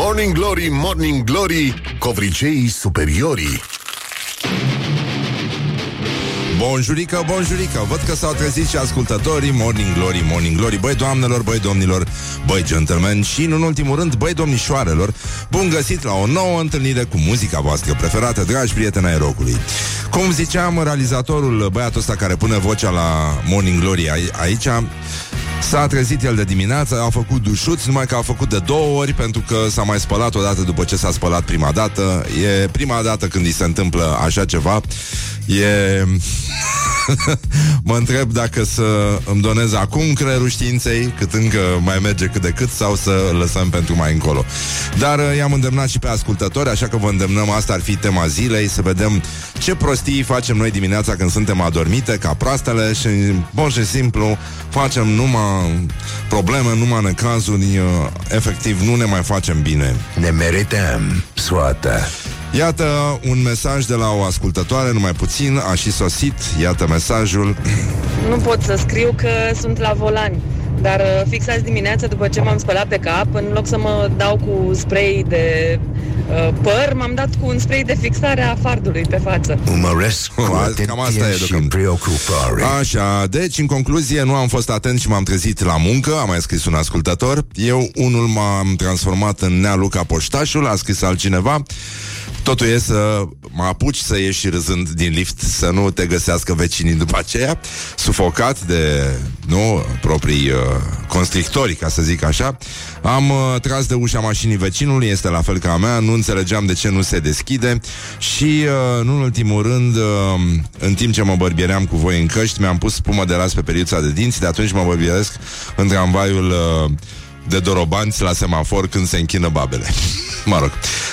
Morning Glory, Morning Glory, covriceii superiorii. Bonjurică, bonjurică Văd că s-au trezit și ascultătorii Morning Glory, Morning Glory Băi doamnelor, băi domnilor, băi gentlemen Și în ultimul rând, băi domnișoarelor Bun găsit la o nouă întâlnire Cu muzica voastră preferată, dragi prieteni ai rocului Cum ziceam, realizatorul Băiatul ăsta care pune vocea la Morning Glory aici S-a trezit el de dimineață, a făcut dușuț, numai că a făcut de două ori pentru că s-a mai spălat odată după ce s-a spălat prima dată. E prima dată când îi se întâmplă așa ceva. E... mă întreb dacă să îmi donez acum creierul științei, cât încă mai merge cât de cât, sau să lăsăm pentru mai încolo. Dar uh, i-am îndemnat și pe ascultători, așa că vă îndemnăm, asta ar fi tema zilei, să vedem ce prostii facem noi dimineața când suntem adormite, ca proastele și, bun și simplu, facem numai probleme, numai necazuri, uh, efectiv, nu ne mai facem bine. Ne merităm soată. Iată un mesaj de la o ascultătoare, numai puțin, a și sosit. Iată mesajul. Nu pot să scriu că sunt la volan. Dar uh, fix azi dimineața, după ce m-am spălat pe cap, în loc să mă dau cu spray de uh, păr, m-am dat cu un spray de fixare a fardului pe față. Umăresc cu Cam asta e și preocupare. Așa, deci, în concluzie, nu am fost atent și m-am trezit la muncă, a mai scris un ascultător. Eu, unul m-am transformat în Nea Luca Poștașul, a scris altcineva. Totul e să mă apuci să ieși râzând din lift, să nu te găsească vecinii după aceea, sufocat de, nu, proprii uh, constrictori, ca să zic așa. Am uh, tras de ușa mașinii vecinului, este la fel ca a mea, nu înțelegeam de ce nu se deschide și, uh, nu în ultimul rând, uh, în timp ce mă bărbieream cu voi în căști, mi-am pus spumă de las pe periuța de dinți, de atunci mă bărbieresc în tramvaiul uh, de dorobanți la semafor când se închină babele. mă rog.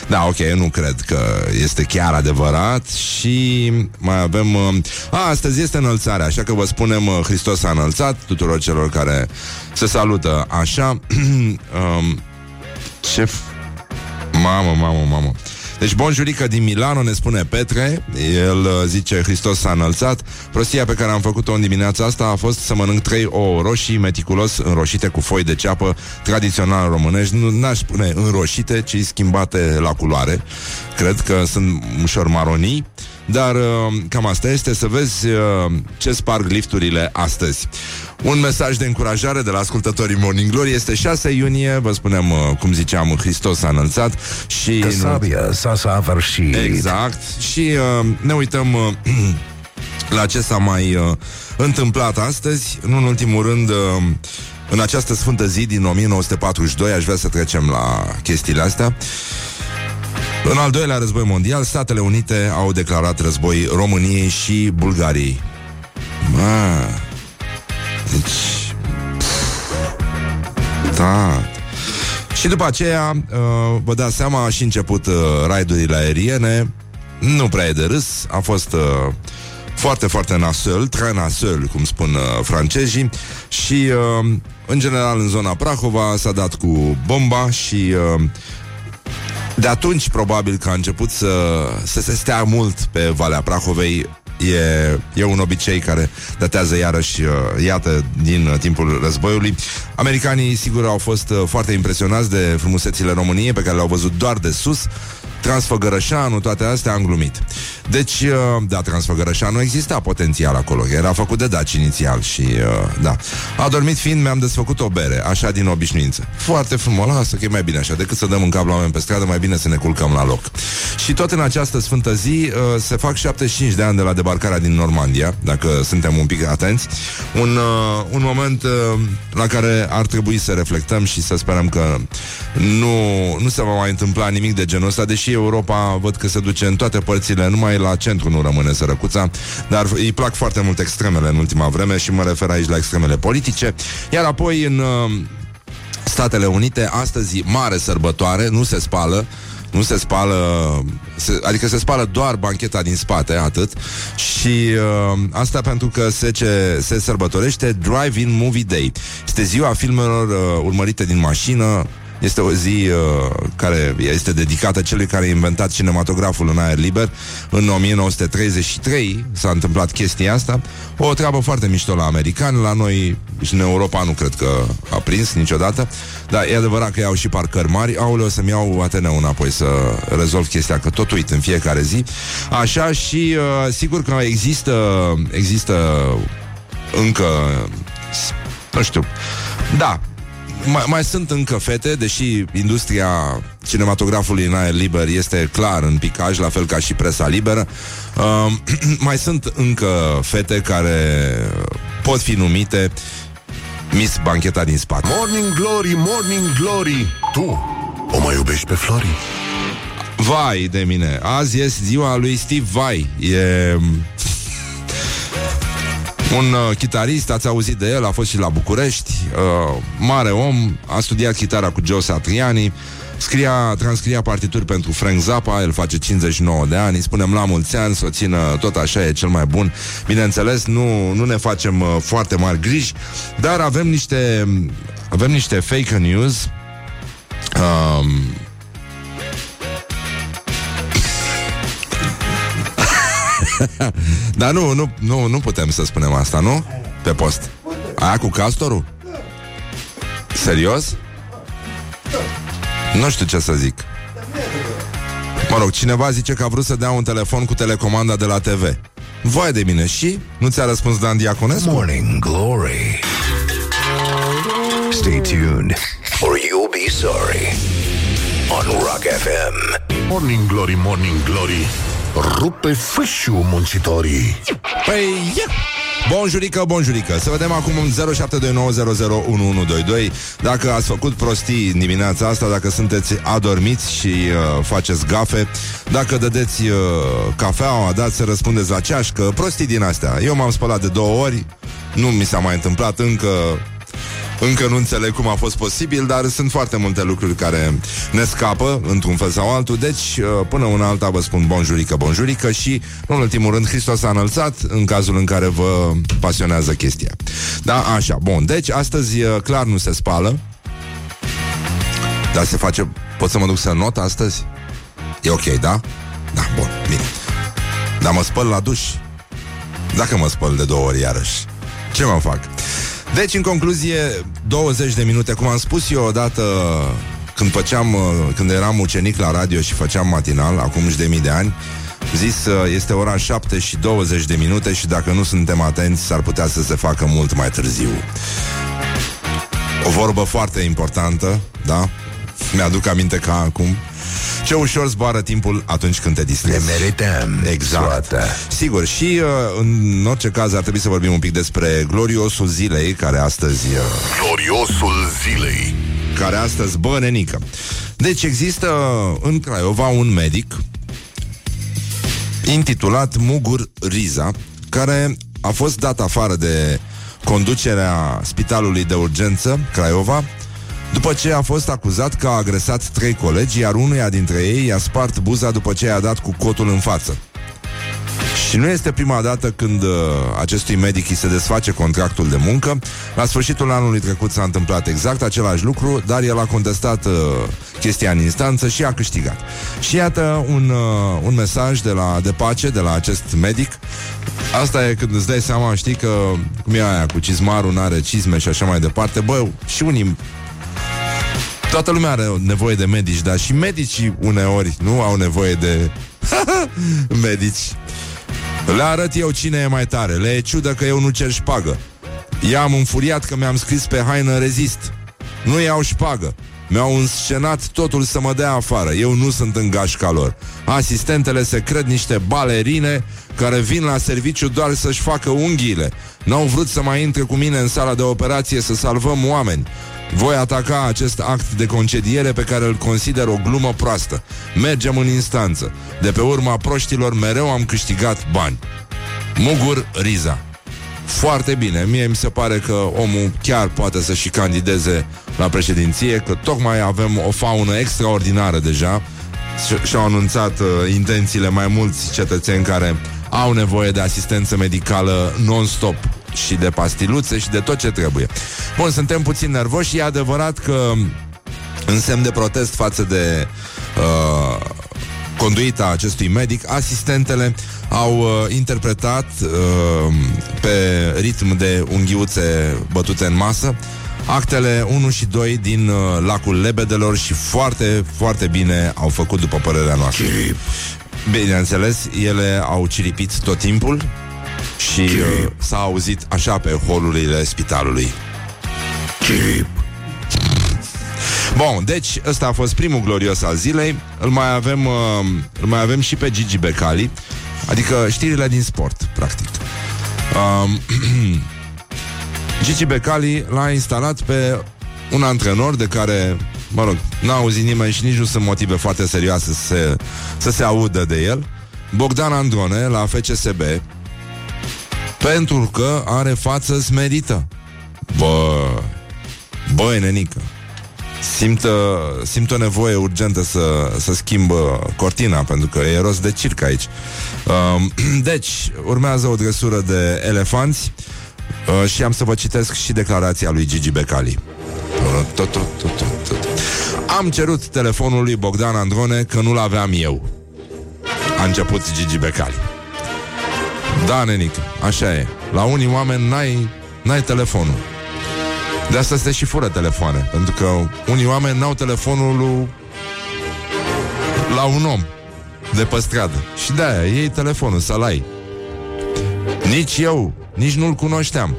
Da, ok, eu nu cred că este chiar adevărat și mai avem... Uh, a, astăzi este înălțarea, așa că vă spunem uh, Hristos a înălțat tuturor celor care se salută așa. um, ce... Mamă, mamă, mamă. Deci bonjurică din Milano ne spune Petre. El uh, zice Hristos s-a înălțat. Prostia pe care am făcut-o în dimineața asta A fost să mănânc trei ouă roșii Meticulos înroșite cu foi de ceapă Tradițional românești. Nu n-aș spune înroșite, ci schimbate la culoare. Cred că sunt ușor maronii dar uh, cam asta este Să vezi uh, ce sparg lifturile astăzi. Un mesaj de încurajare de la ascultătorii Morning Glory. Este 6 iunie, vă spunem, uh, cum ziceam, Hristos a înălțat și... Că sabia s-a săvârșit Exact. Și uh, ne uităm uh, la ce s-a mai uh, întâmplat astăzi. Nu în ultimul rând... Uh, în această sfântă zi din 1942 aș vrea să trecem la chestiile astea. În al doilea război mondial, Statele Unite au declarat război României și Bulgariei. Ma, deci... Da. Și după aceea, uh, vă dați seama, a și început uh, raidurile aeriene. Nu prea e de râs. A fost uh, foarte, foarte nasol, très nasol, cum spun uh, francezii. Și, uh, în general, în zona Prahova s-a dat cu bomba și... Uh, de atunci, probabil că a început să, să se stea mult pe Valea Prahovei E, e un obicei care datează iarăși, uh, iată, din uh, timpul războiului. Americanii, sigur, au fost uh, foarte impresionați de frumusețile României, pe care le-au văzut doar de sus. Transfăgărășanu, toate astea am glumit. Deci, uh, da, Transfăgărășanu exista potențial acolo, era făcut de daci inițial și, uh, da. A dormit fiind, mi-am desfăcut o bere, așa din obișnuință. Foarte frumos, lasă că e mai bine așa, decât să dăm un cap la oameni pe stradă, mai bine să ne culcăm la loc. Și tot în această sfântă zi uh, se fac 75 de ani de la debarcarea din Normandia, dacă suntem un pic atenți. Un, uh, un moment uh, la care ar trebui să reflectăm și să sperăm că nu, nu se va mai întâmpla nimic de genul ăsta, deși Europa văd că se duce în toate părțile, numai la centru nu rămâne sărăcuța, dar îi plac foarte mult extremele în ultima vreme și mă refer aici la extremele politice. Iar apoi în uh, Statele Unite, astăzi mare sărbătoare, nu se spală, nu se spală, se, adică se spală doar bancheta din spate, atât. Și uh, asta pentru că se, ce, se sărbătorește Drive-In Movie Day. Este ziua filmelor uh, urmărite din mașină, Este o zi uh, care este dedicată celui care a inventat cinematograful în aer liber. În 1933 s-a întâmplat chestia asta. O treabă foarte mișto la americani. La noi și în Europa nu cred că a prins niciodată. Dar e adevărat că iau și parcări mari. Aoleu, să-mi iau Ateneu înapoi să rezolv chestia, că tot uit în fiecare zi. Așa și uh, sigur că există, există încă nu știu. Da, mai, mai sunt încă fete, deși industria cinematografului în aer liber este clar în picaj, la fel ca și presa liberă. Uh, mai sunt încă fete care pot fi numite Miss Bancheta din spate. Morning Glory, Morning Glory, tu o mai iubești pe Flori? Vai de mine, azi este ziua lui Steve Vai. E un uh, chitarist, ați auzit de el, a fost și la București, uh, mare om, a studiat chitara cu Joe Satriani, scria, transcria partituri pentru Frank Zappa, el face 59 de ani, spunem la mulți ani, să o țină tot așa, e cel mai bun. Bineînțeles, nu, nu ne facem uh, foarte mari griji, dar avem niște, avem niște fake news. Um, Dar nu, nu, nu, nu putem să spunem asta, nu? Pe post. Aia cu castorul? Serios? Nu știu ce să zic. Mă rog, cineva zice că a vrut să dea un telefon cu telecomanda de la TV. Voi de mine și? Nu ți-a răspuns Dan Diaconescu? Morning Glory Stay tuned or you'll be sorry on Rock FM. Morning Glory, Morning Glory rupe fâșiu muncitorii. Păi, yeah. Bonjurică, bonjurică. Să vedem acum în 0729001122 Dacă ați făcut prostii în dimineața asta Dacă sunteți adormiți și uh, faceți gafe. Dacă dădeți uh, cafeaua Dați să răspundeți la ceașcă. Prostii din astea. Eu m-am spălat de două ori. Nu mi s-a mai întâmplat încă încă nu înțeleg cum a fost posibil, dar sunt foarte multe lucruri care ne scapă, într-un fel sau altul. Deci, uh, până una alta vă spun bonjurică, bonjurică și, în ultimul rând, Hristos a înălțat în cazul în care vă pasionează chestia. Da, așa, bun. Deci, astăzi uh, clar nu se spală. Dar se face... Pot să mă duc să not astăzi? E ok, da? Da, bun, bine. Dar mă spăl la duș. Dacă mă spăl de două ori iarăși, ce mă fac? Deci, în concluzie, 20 de minute, cum am spus eu odată când făceam, uh, când eram ucenic la radio și făceam matinal, acum și de mii de ani, zis, uh, este ora 7 și 20 de minute și dacă nu suntem atenți, s-ar putea să se facă mult mai târziu. O vorbă foarte importantă, da? Mi-aduc aminte ca acum. Ce ușor zboară timpul atunci când te distrezi. Ne merităm. Exact. Soată. Sigur, și uh, în orice caz ar trebui să vorbim un pic despre gloriosul zilei, care astăzi... Uh, Gloriosul zilei. care astăzi, bă, nenică. Deci există în Craiova un medic intitulat Mugur Riza, care a fost dat afară de conducerea Spitalului de Urgență Craiova după ce a fost acuzat că a agresat trei colegi, iar unuia dintre ei i-a spart buza după ce i-a dat cu cotul în față. Și nu este prima dată când uh, acestui medic îi se desface contractul de muncă. La sfârșitul anului trecut s-a întâmplat exact același lucru, dar el a contestat uh, chestia în instanță și a câștigat. Și iată un, uh, un mesaj de, la, de pace de la acest medic. Asta e când îți dai seama, știi că cum e aia cu cizmarul, n-are cizme și așa mai departe. Bă, și unii Toată lumea are nevoie de medici, dar și medicii uneori nu au nevoie de medici. Le arăt eu cine e mai tare. Le e ciudă că eu nu cer șpagă. I-am înfuriat că mi-am scris pe haină rezist. Nu iau șpagă. Mi-au înscenat totul să mă dea afară. Eu nu sunt în gașca lor. Asistentele se cred niște balerine care vin la serviciu doar să-și facă unghiile. N-au vrut să mai intre cu mine în sala de operație să salvăm oameni. Voi ataca acest act de concediere pe care îl consider o glumă proastă. Mergem în instanță. De pe urma proștilor mereu am câștigat bani. Mugur Riza. Foarte bine, mie mi se pare că omul chiar poate să și candideze la președinție, că tocmai avem o faună extraordinară deja și- și-au anunțat uh, intențiile mai mulți cetățeni care au nevoie de asistență medicală non-stop și de pastiluțe și de tot ce trebuie. Bun, suntem puțin nervoși, e adevărat că În semn de protest față de uh, conduita acestui medic, asistentele au uh, interpretat uh, pe ritm de unghiuțe bătute în masă actele 1 și 2 din uh, lacul Lebedelor și foarte, foarte bine au făcut după părerea noastră. Chirip. Bineînțeles, ele au ciripit tot timpul și uh, s-a auzit așa pe holurile spitalului. Chirip. Bun, deci ăsta a fost primul glorios al zilei. Îl mai avem, uh, îl mai avem și pe Gigi Becali, adică știrile din sport, practic. Um, Gigi Becali l-a instalat pe un antrenor de care, mă rog, n-a auzit nimeni și nici nu sunt motive foarte serioase să se, să se audă de el. Bogdan Androne la FCSB pentru că are față smerită. Bă, băi, nenică, simt, uh, simt o nevoie urgentă să, să schimb cortina, pentru că e rost de circ aici. Um, deci, urmează o dresură de elefanți uh, și am să vă citesc și declarația lui Gigi Becali. Am cerut telefonul lui Bogdan Androne că nu-l aveam eu. A început Gigi Becali. Da, nenic, așa e. La unii oameni n-ai, n-ai telefonul. De asta se și fură telefoane Pentru că unii oameni n-au telefonul lui... La un om De pe stradă Și de-aia iei telefonul să-l ai Nici eu Nici nu-l cunoșteam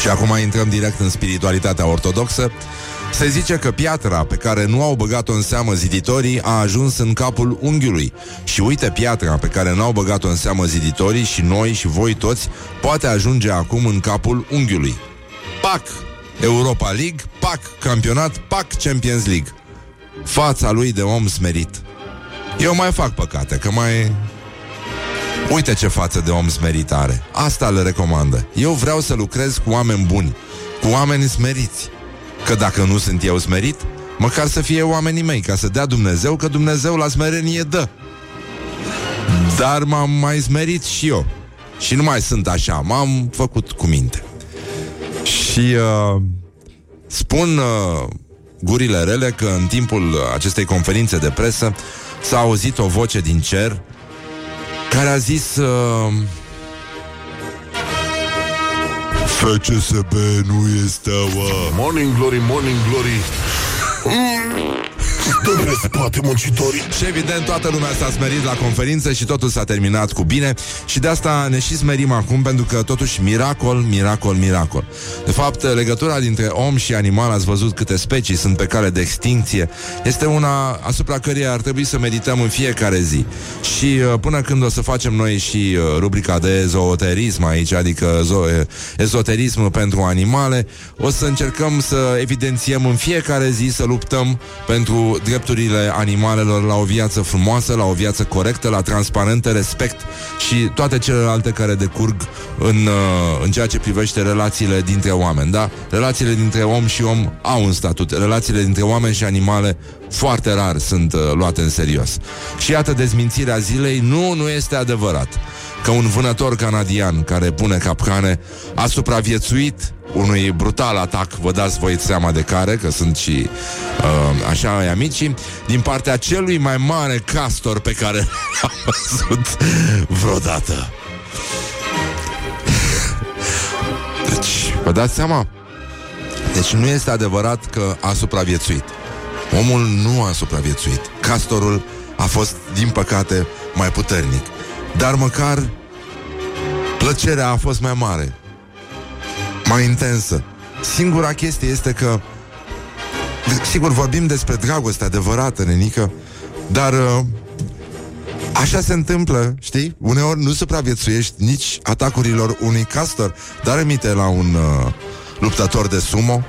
Și acum intrăm direct în spiritualitatea ortodoxă se zice că piatra pe care nu au băgat-o în seamă ziditorii a ajuns în capul unghiului. Și uite, piatra pe care nu au băgat-o în seamă ziditorii și noi și voi toți poate ajunge acum în capul unghiului. Pac Europa League, pac campionat, pac Champions League. Fața lui de om smerit. Eu mai fac păcate, că mai... Uite ce față de om smerit are. Asta le recomandă. Eu vreau să lucrez cu oameni buni, cu oameni smeriți. Că dacă nu sunt eu smerit, măcar să fie oamenii mei, ca să dea Dumnezeu, că Dumnezeu la smerenie dă. Dar m-am mai smerit și eu. Și nu mai sunt așa, m-am făcut cu minte. Și uh, spun uh, gurile rele că în timpul acestei conferințe de presă s-a auzit o voce din cer care a zis... Uh, FCSB nu este uh... Morning Glory, Morning Glory mm. Dă pe spate muncitorii Și evident toată lumea s-a smerit la conferință Și totul s-a terminat cu bine. Și de asta ne și smerim acum Pentru că totuși miracol, miracol, miracol. De fapt, legătura dintre om și animal Ați văzut câte specii sunt pe cale de extinție Este una asupra căreia ar trebui să medităm în fiecare zi. Și uh, până când o să facem noi și uh, rubrica de ezoterism aici Adică zo- ezoterism pentru animale O să încercăm să evidențiem în fiecare zi Să luptăm pentru drepturile animalelor la o viață frumoasă, la o viață corectă, la transparentă, respect și toate celelalte care decurg în, uh, în ceea ce privește relațiile dintre oameni. Da? Relațiile dintre om și om au un statut. Relațiile dintre oameni și animale foarte rar sunt uh, luate în serios. Și iată dezmințirea zilei, nu, nu este adevărat că un vânător canadian care pune capcane a supraviețuit unui brutal atac, vă dați voi seama de care, că sunt și uh, așa ai amici, din partea celui mai mare castor pe care l-am văzut vreodată. Deci, vă dați seama? Deci nu este adevărat că a supraviețuit. Omul nu a supraviețuit. Castorul a fost, din păcate, mai puternic. Dar măcar plăcerea a fost mai mare mai intensă. Singura chestie este că Sigur, vorbim despre dragoste adevărată, nenică Dar uh, Așa se întâmplă, știi? Uneori nu supraviețuiești nici atacurilor unui castor Dar emite la un uh, luptător de sumo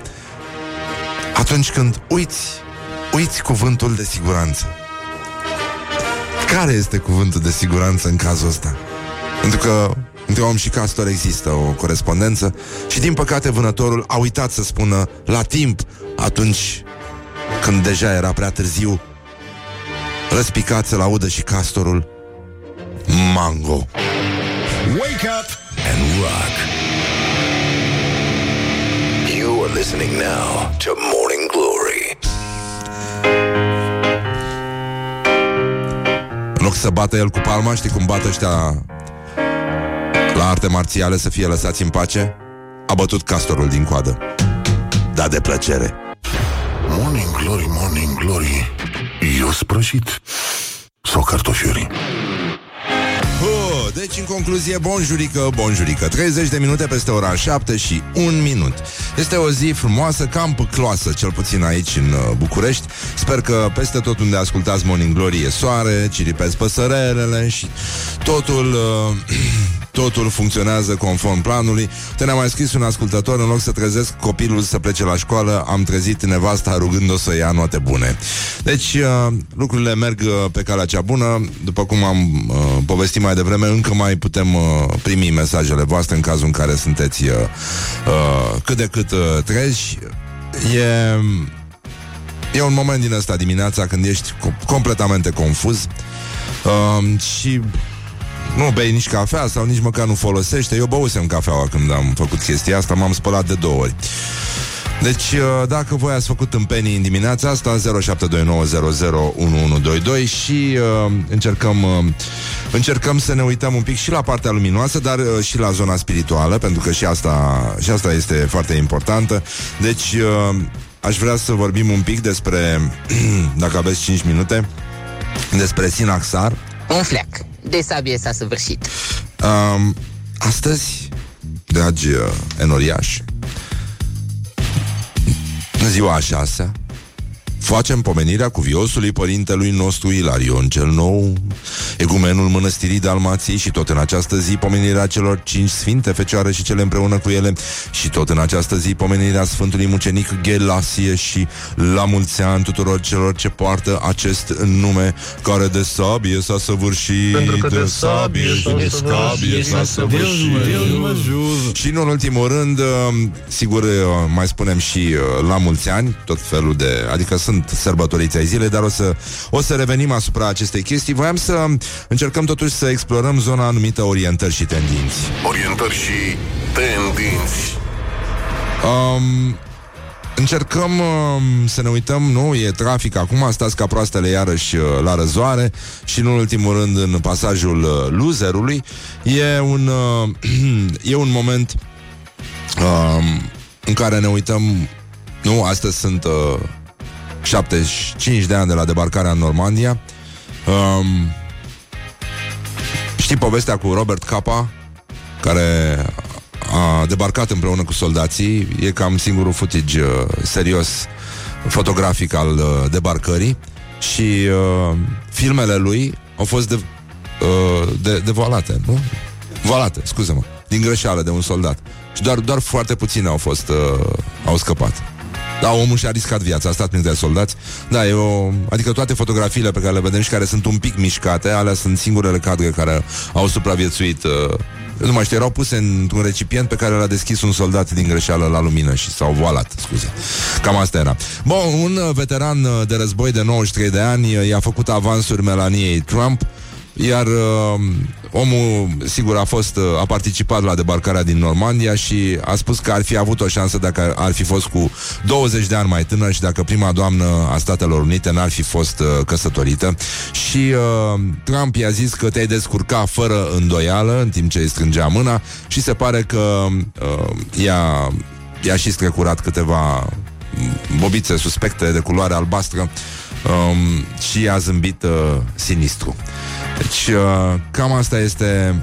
Atunci când uiți Uiți cuvântul de siguranță Care este cuvântul de siguranță în cazul ăsta? Pentru că între om și castor există o corespondență și, din păcate, vânătorul a uitat să spună la timp atunci când deja era prea târziu. Răspicat să-l audă și castorul Mango. Wake up and rock. You are listening now to Morning loc să bată el cu palma, știi cum bată ăștia la arte marțiale să fie lăsați în pace? A bătut castorul din coadă. Da, de plăcere. Morning glory, morning glory. Eu sprășit sau cartofiuri? Deci, în concluzie, bonjurică, bonjurică. 30 de minute peste ora 7 și 1 minut. Este o zi frumoasă, cam păcloasă Cel puțin aici în uh, București. Sper că peste tot unde ascultați Morning Glory e soare Ciripesc păsărelele și totul uh, Totul funcționează conform planului. Te ne-a mai scris un ascultător, în loc să trezesc copilul să plece la școală, am trezit nevasta rugând-o să ia note bune. Deci, uh, lucrurile merg uh, pe calea cea bună. După cum am uh, povestit mai devreme, încă mai putem uh, primi mesajele voastre în cazul în care sunteți uh, uh, cât de cât uh, treji. E... E un moment din ăsta dimineața când ești co- completamente confuz uh, și nu bei nici cafea sau nici măcar nu folosește. Eu băusem cafeaua când am făcut chestia asta, m-am spălat de două ori. Deci, uh, dacă voi ați făcut penii în dimineața asta 0729001122 și uh, încercăm uh, încercăm să ne uităm un pic și la partea luminoasă, dar uh, și la zona spirituală, pentru că și asta, și asta este foarte importantă. Deci, uh, aș vrea să vorbim un pic despre, dacă aveți 5 minute, despre Sinaxar. Un fleac de sabie s-a săvârșit. Um, astăzi, dragi uh, enoriași, în ziua a șasea, Facem pomenirea cuviosului părintelui nostru Ilarion cel Nou, egumenul mănăstirii Dalmației și tot în această zi pomenirea celor cinci sfinte fecioare și cele împreună cu ele și tot în această zi pomenirea Sfântului Mucenic Gelasie și la mulți ani tuturor celor ce poartă acest nume care de sabie s-a săvârșit. Pentru că de sabie și de scabie s-a săvârșit. Și în ultimul rând, uh, sigur, uh, mai spunem și uh, la mulți ani, tot felul de... Adică sunt sunt sărbătoriți ai zilei, dar o să, o să revenim asupra acestei chestii. Voiam să încercăm totuși să explorăm zona anumită orientări și tendinți. Orientări și tendinți. Um, Încercăm uh, să ne uităm, nu, e trafic acum, stați ca proastele iarăși uh, la răzoare și în ultimul rând în pasajul uh, loserului e un, uh, e un moment uh, în care ne uităm, nu, astăzi sunt uh, 75 de ani de la debarcarea în Normandia. Um, știi povestea cu Robert Capa, care a debarcat împreună cu soldații. E cam singurul footage uh, serios fotografic al uh, debarcării și uh, filmele lui au fost de, uh, de, de voalate, nu? Voalate, scuze-mă, din greșeală de un soldat. Și doar, doar foarte puține au fost, uh, au scăpat. Da, omul și-a riscat viața, a stat printre soldați. Da, e o... Adică toate fotografiile pe care le vedem și care sunt un pic mișcate, alea sunt singurele cadre care au supraviețuit uh, nu mai știu, erau puse într-un recipient pe care l-a deschis un soldat din greșeală la lumină și s-au voalat, scuze. Cam asta era. Bun, un veteran de război de 93 de ani i-a făcut avansuri Melaniei Trump iar uh, omul, sigur, a fost uh, a participat la debarcarea din Normandia și a spus că ar fi avut o șansă dacă ar fi fost cu 20 de ani mai tânăr și dacă prima doamnă a Statelor Unite n-ar fi fost uh, căsătorită. Și uh, Trump i-a zis că te-ai descurca fără îndoială în timp ce îi strângea mâna și se pare că uh, i-a, i-a și strecurat câteva bobițe suspecte de culoare albastră um, și a zâmbit uh, sinistru. Deci, uh, cam asta este...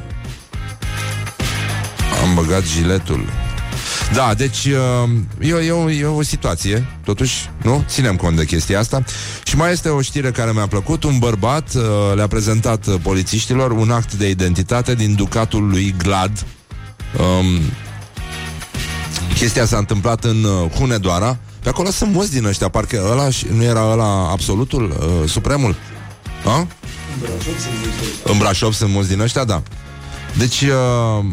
Am băgat giletul. Da, deci uh, e, e, o, e o situație, totuși, nu? Ținem cont de chestia asta. Și mai este o știre care mi-a plăcut. Un bărbat uh, le-a prezentat uh, polițiștilor un act de identitate din ducatul lui Glad. Um, chestia s-a întâmplat în uh, Hunedoara. Pe acolo sunt mulți din ăștia, parcă ăla nu era ăla absolutul, uh, supremul. A? În Brașov sunt mulți din ăștia, da. Deci, uh,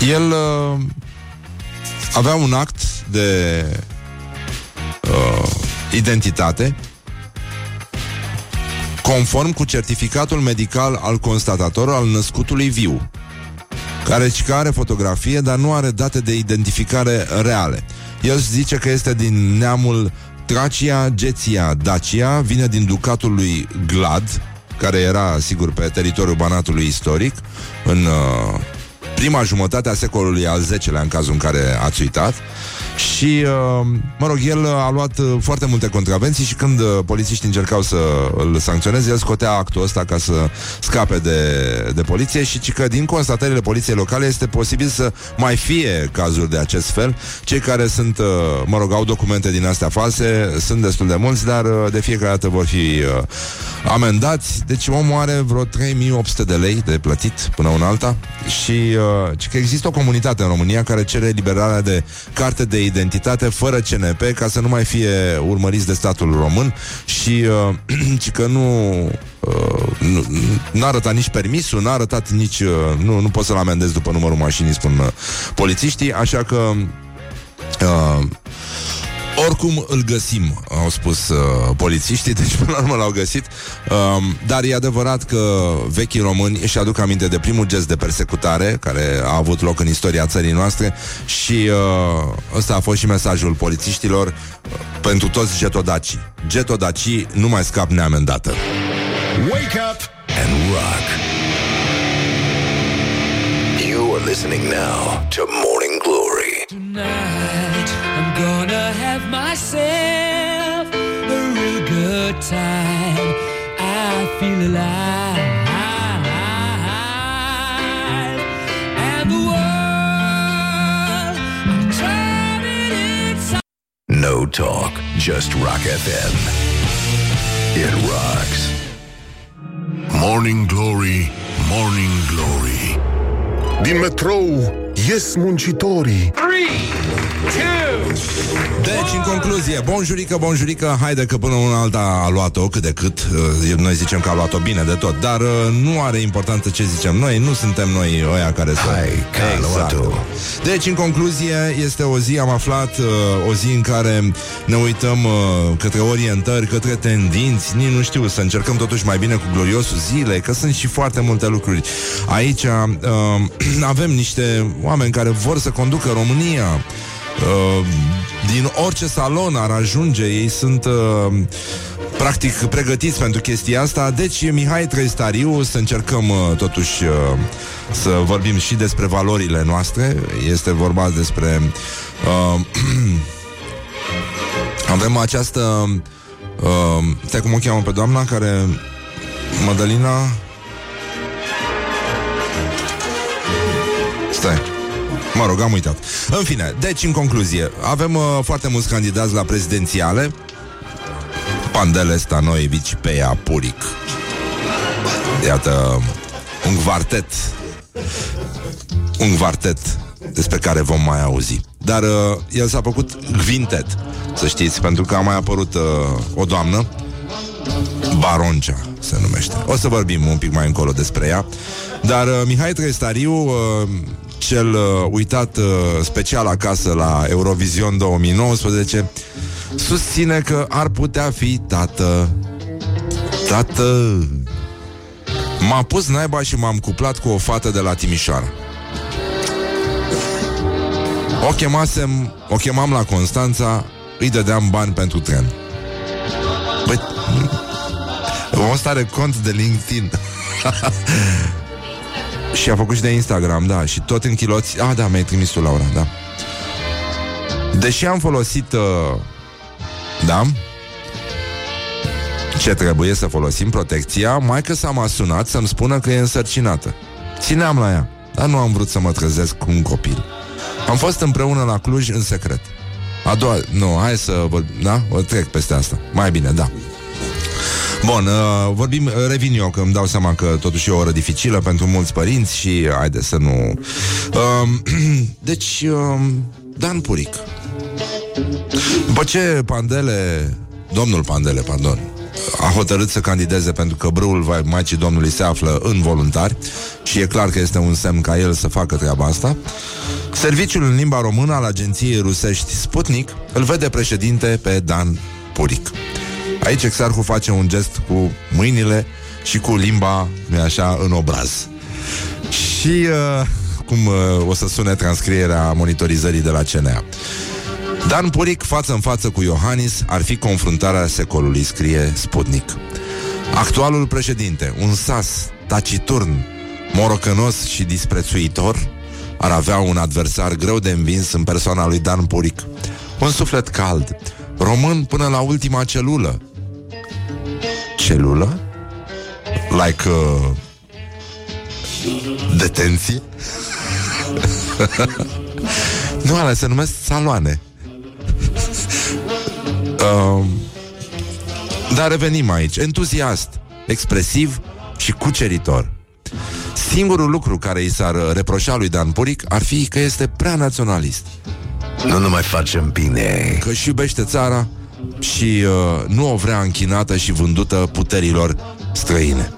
el uh, avea un act de uh, identitate conform cu certificatul medical al constatatorului al născutului viu, care, care are fotografie, dar nu are date de identificare reale. El zice că este din neamul Tracia Geția Dacia vine din ducatul lui Glad, care era, sigur, pe teritoriul Banatului istoric, în uh, prima jumătate a secolului al X-lea, în cazul în care ați uitat. Și, uh, mă rog, el a luat uh, foarte multe contravenții și când uh, polițiștii încercau să îl sancționeze, el scotea actul ăsta ca să scape de, de poliție și că din constatările poliției locale este posibil să mai fie cazuri de acest fel. Cei care sunt, mă rog, au documente din astea false, sunt destul de mulți, dar de fiecare dată vor fi amendați. Deci omul are vreo 3800 de lei de plătit până una alta și uh, că există o comunitate în România care cere eliberarea de carte de identitate fără CNP ca să nu mai fie urmăriți de statul român și uh, că nu uh, nu a arătat nici permisul, n-a arătat nici... Uh, nu, nu pot să-l amendez după numărul mașinii, spun uh, polițiștii, așa că... Uh, oricum îl găsim, au spus uh, polițiștii, deci până la urmă l-au găsit. Uh, dar e adevărat că vechii români își aduc aminte de primul gest de persecutare care a avut loc în istoria țării noastre și uh, ăsta a fost și mesajul polițiștilor uh, pentru toți getodacii. Getodacii nu mai scap neamendată. Wake up and rock. You are listening now to Morning Glory. Tonight I'm gonna have myself a real good time. I feel alive. No talk, just Rock FM. It rocks. Morning Glory, Morning Glory. Din metrou ies muncitorii. Three. Deci, în concluzie, bonjurică, bonjurică, haide că până una alta a luat-o cât de cât, uh, noi zicem că a luat-o bine de tot, dar uh, nu are importanță ce zicem noi, nu suntem noi ăia care să... Hai, că exact. Deci, în concluzie, este o zi, am aflat, uh, o zi în care ne uităm către orientări, către tendinți, nici nu știu, să încercăm totuși mai bine cu gloriosul zilei, că sunt și foarte multe lucruri. Aici uh, avem niște oameni care vor să conducă România, Uh, din orice salon ar ajunge, ei sunt uh, practic pregătiți pentru chestia asta. Deci, Mihai Trăistariu, să încercăm uh, totuși uh, să vorbim și despre valorile noastre. Este vorba despre... Uh, avem această... Uh, stai cum o cheamă pe doamna care... Madalina... Stai. Mă rog, am uitat. În fine, deci, în concluzie, avem uh, foarte mulți candidați la prezidențiale. Pandele Stanoevici, Peia, Puric. Iată, un quartet. Un quartet despre care vom mai auzi. Dar uh, el s-a făcut Gvintet, să știți, pentru că a mai apărut uh, o doamnă, Baroncea se numește. O să vorbim un pic mai încolo despre ea. Dar uh, Mihai Trestariu uh, cel uh, uitat uh, special acasă la Eurovision 2019, susține că ar putea fi tată. Tată! M-a pus naiba și m-am cuplat cu o fată de la Timișoara. O chemasem, o chemam la Constanța, îi dădeam bani pentru tren. Băi, omul ăsta are cont de LinkedIn. Și a făcut și de Instagram, da Și tot în chiloți Ah, da, mi-ai trimis tu, Laura, da Deși am folosit uh, Da Ce trebuie să folosim protecția Mai că s-a m-a sunat să-mi spună că e însărcinată Țineam la ea Dar nu am vrut să mă trezesc cu un copil Am fost împreună la Cluj în secret a doua, nu, hai să vă, da? O trec peste asta. Mai bine, da. Bun, uh, vorbim, uh, revin eu, că îmi dau seama că totuși e o oră dificilă pentru mulți părinți și haide să nu... Uh, deci, uh, Dan Puric. După ce Pandele, domnul Pandele, pardon, a hotărât să candideze pentru că brâul Maicii Domnului se află în voluntari și e clar că este un semn ca el să facă treaba asta. Serviciul în limba română al agenției rusești Sputnik îl vede președinte pe Dan Puric. Aici exarhul face un gest cu mâinile și cu limba, nu așa, în obraz. Și uh, cum uh, o să sune transcrierea monitorizării de la CNA. Dan Puric, față în față cu Iohannis, ar fi confruntarea secolului, scrie Sputnik. Actualul președinte, un sas taciturn, morocănos și disprețuitor, ar avea un adversar greu de învins în persoana lui Dan Puric. Un suflet cald, român până la ultima celulă. Celulă? Like uh, detenții? nu, alea se numesc saloane. uh, dar revenim aici. Entuziast, expresiv și cuceritor. Singurul lucru care i s-ar reproșa lui Dan Puric ar fi că este prea naționalist. Nu ne mai facem bine. Că și iubește țara și uh, nu o vrea închinată și vândută puterilor străine.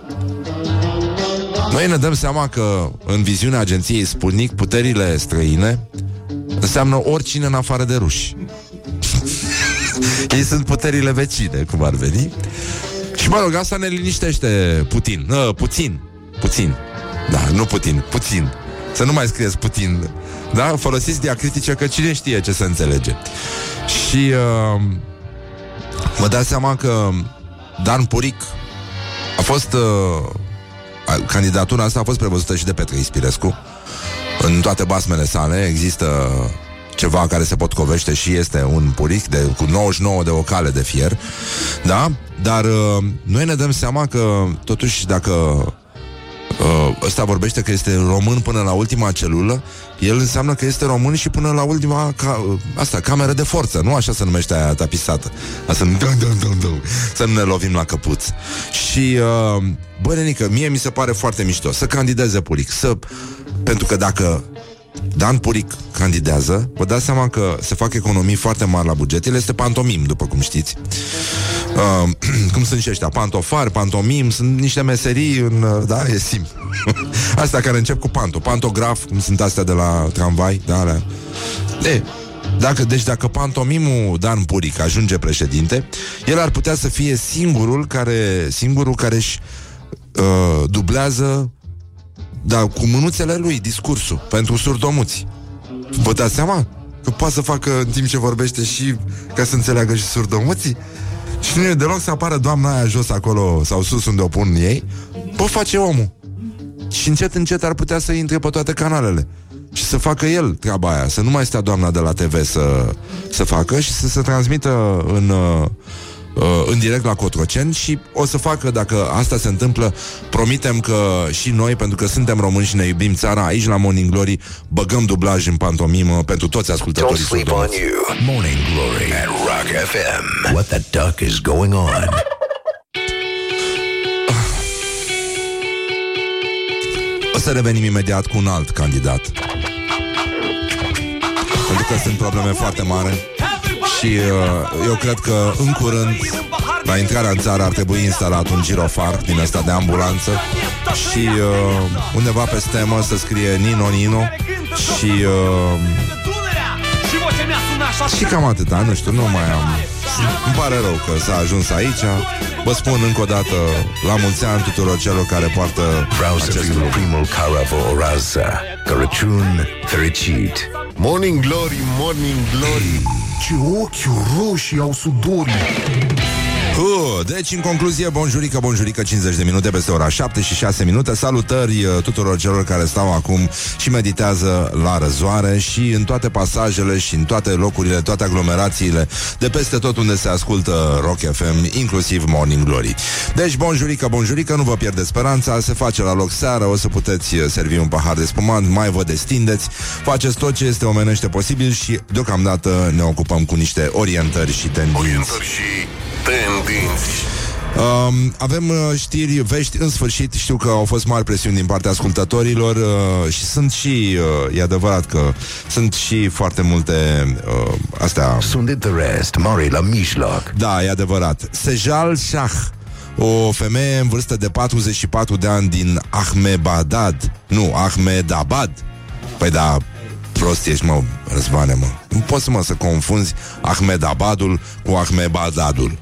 Noi ne dăm seama că în viziunea agenției Sputnik puterile străine înseamnă oricine în afară de ruși. Ei sunt puterile vecine, cum ar veni. Și mă rog, asta ne liniștește Putin. Uh, puțin. Puțin. Da, nu Putin, puțin. Să nu mai scrieți Putin. Da? Folosiți diacritice că cine știe ce se înțelege. Și uh, vă dați seama că Dan Puric a fost uh, candidatura asta a fost prevăzută și de Petre Ispirescu. În toate basmele sale există ceva care se potcovește și este un puric de, cu 99 de vocale de fier, da? Dar uh, noi ne dăm seama că, totuși, dacă uh, ăsta vorbește că este român până la ultima celulă, el înseamnă că este român și până la ultima ca, asta, cameră de forță, nu așa se numește aia tapisată. Asta, să nu ne lovim la căpuț. Și uh, bă, Renică, mie mi se pare foarte mișto să candideze Puric, să pentru că dacă Dan Puric candidează, vă dați seama că se fac economii foarte mari la buget. El este pantomim, după cum știți. Uh, cum sunt și ăștia? Pantofari, pantomim, sunt niște meserii în... Uh, da, e sim. Astea care încep cu panto. Pantograf, cum sunt astea de la tramvai, da, alea. E, dacă, deci dacă pantomimul Dan Puric ajunge președinte, el ar putea să fie singurul care, singurul care își uh, dublează da, cu mânuțele lui discursul pentru surdomuți. Vă dați seama? Că poate să facă în timp ce vorbește și ca să înțeleagă și surdomuții? Și nu e deloc să apară doamna aia jos acolo sau sus unde o pun ei. Pot face omul. Și încet, încet ar putea să intre pe toate canalele. Și să facă el treaba aia. Să nu mai stea doamna de la TV să, să facă și să se transmită în... Uh, uh, în direct la Cotroceni și o să facă, dacă asta se întâmplă, promitem că și noi, pentru că suntem români și ne iubim țara, aici la Morning Glory, băgăm dublaj în pantomimă pentru toți ascultătorii Don't sleep on you. Morning Glory at Rock FM. What the duck is going on? O să revenim imediat cu un alt candidat. Pentru că sunt probleme foarte mari și uh, eu cred că în curând la intrarea în țară ar trebui instalat un girofar din ăsta de ambulanță și uh, undeva pe stemă să scrie Nino Nino și uh, și cam atâta, nu știu, nu mai am. Îmi pare rău că s-a ajuns aici. Vă spun încă o dată La mulți ani tuturor celor care poartă Vreau să fiu primul care vă urează Crăciun fericit. Morning Glory, Morning Glory Ce ochi roșii au sudorii Uh, deci, în concluzie, bonjurică, bonjurică, 50 de minute peste ora 7 și 6 minute. Salutări uh, tuturor celor care stau acum și meditează la răzoare și în toate pasajele și în toate locurile, toate aglomerațiile de peste tot unde se ascultă Rock FM, inclusiv Morning Glory. Deci, bonjurică, bonjurică, nu vă pierdeți speranța, se face la loc seară, o să puteți uh, servi un pahar de spumant, mai vă destindeți, faceți tot ce este omenește posibil și deocamdată ne ocupăm cu niște orientări și tendinți. Orientări și tendinți. Um, avem uh, știri, vești, în sfârșit Știu că au fost mari presiuni din partea ascultătorilor uh, Și sunt și, uh, e adevărat că Sunt și foarte multe uh, Astea. Sunt de rest, mare la mijloc. Da, e adevărat. Sejal Shah o femeie în vârstă de 44 de ani din Ahmedabad. Nu, Ahmedabad. Păi da, prost ești, mă, răzvane, mă. Nu poți, mă, să confunzi Ahmedabadul cu Ahmedabadul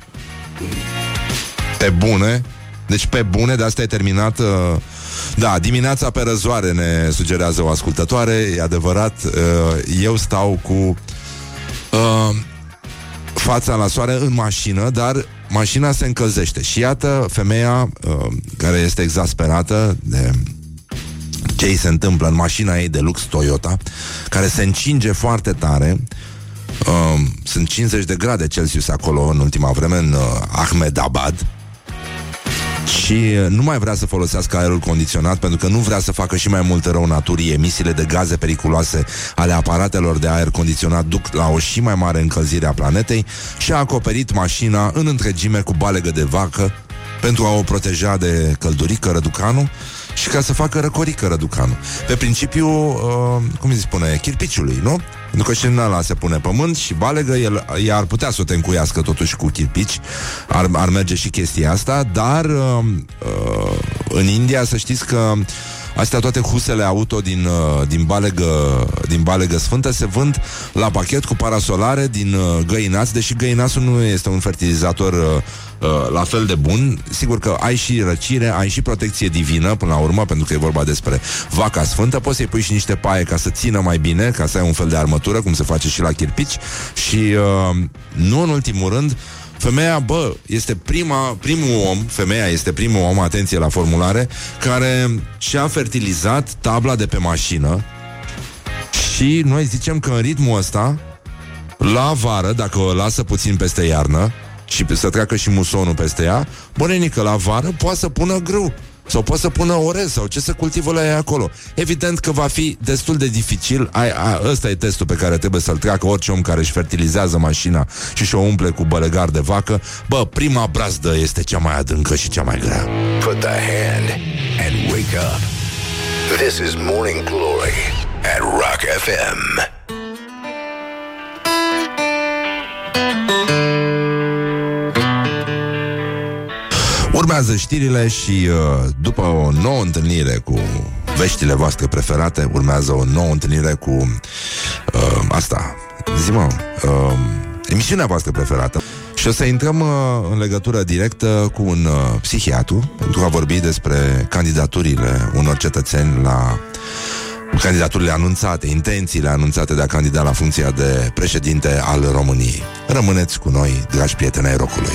pe bune Deci pe bune, de asta e terminat uh, Da, dimineața pe răzoare Ne sugerează o ascultătoare E adevărat, uh, eu stau cu uh, fața la soare în mașină, dar mașina se încălzește. Și iată femeia uh, care este exasperată de ce îi se întâmplă în mașina ei de lux Toyota, care se încinge foarte tare. Uh, sunt 50 de grade Celsius acolo în ultima vreme în uh, Ahmedabad și uh, nu mai vrea să folosească aerul condiționat pentru că nu vrea să facă și mai mult rău naturii. Emisiile de gaze periculoase ale aparatelor de aer condiționat duc la o și mai mare încălzire a planetei și a acoperit mașina în întregime cu balegă de vacă pentru a o proteja de căldurică răducanul și ca să facă răcorică răducanul. Pe principiu, uh, cum îi spune, chirpiciului, nu? Pentru că și în ăla se pune pământ și balegă, el, ea ar putea să o te încuiască totuși cu chirpici, ar, ar merge și chestia asta, dar uh, uh, în India să știți că Astea toate husele auto din, uh, din, balegă, din balegă sfântă se vând la pachet cu parasolare din uh, găinați, deși găinasul nu este un fertilizator uh, uh, la fel de bun. Sigur că ai și răcire, ai și protecție divină până la urmă, pentru că e vorba despre vaca sfântă. Poți să-i pui și niște paie ca să țină mai bine, ca să ai un fel de armătură, cum se face și la chirpici. Și uh, nu în ultimul rând, Femeia, bă, este prima, primul om, femeia este primul om, atenție la formulare, care și-a fertilizat tabla de pe mașină și noi zicem că în ritmul ăsta, la vară, dacă o lasă puțin peste iarnă și să treacă și musonul peste ea, bă, la vară poate să pună grâu. Sau poate să pună orez sau ce să cultivă la ea acolo. Evident că va fi destul de dificil. Ai, a, ăsta e testul pe care trebuie să-l treacă orice om care își fertilizează mașina și și-o umple cu bălegar de vacă. Bă, prima brazdă este cea mai adâncă și cea mai grea. Put the hand and wake up. This is Morning Glory at Rock FM. Urmează știrile și uh, după o nouă întâlnire cu veștile voastre preferate, urmează o nouă întâlnire cu uh, asta, zi mă, uh, emisiunea voastră preferată. Și o să intrăm uh, în legătură directă cu un uh, psihiatru pentru a vorbi despre candidaturile unor cetățeni la candidaturile anunțate, intențiile anunțate de a candida la funcția de președinte al României. Rămâneți cu noi, dragi prieteni ai rocului.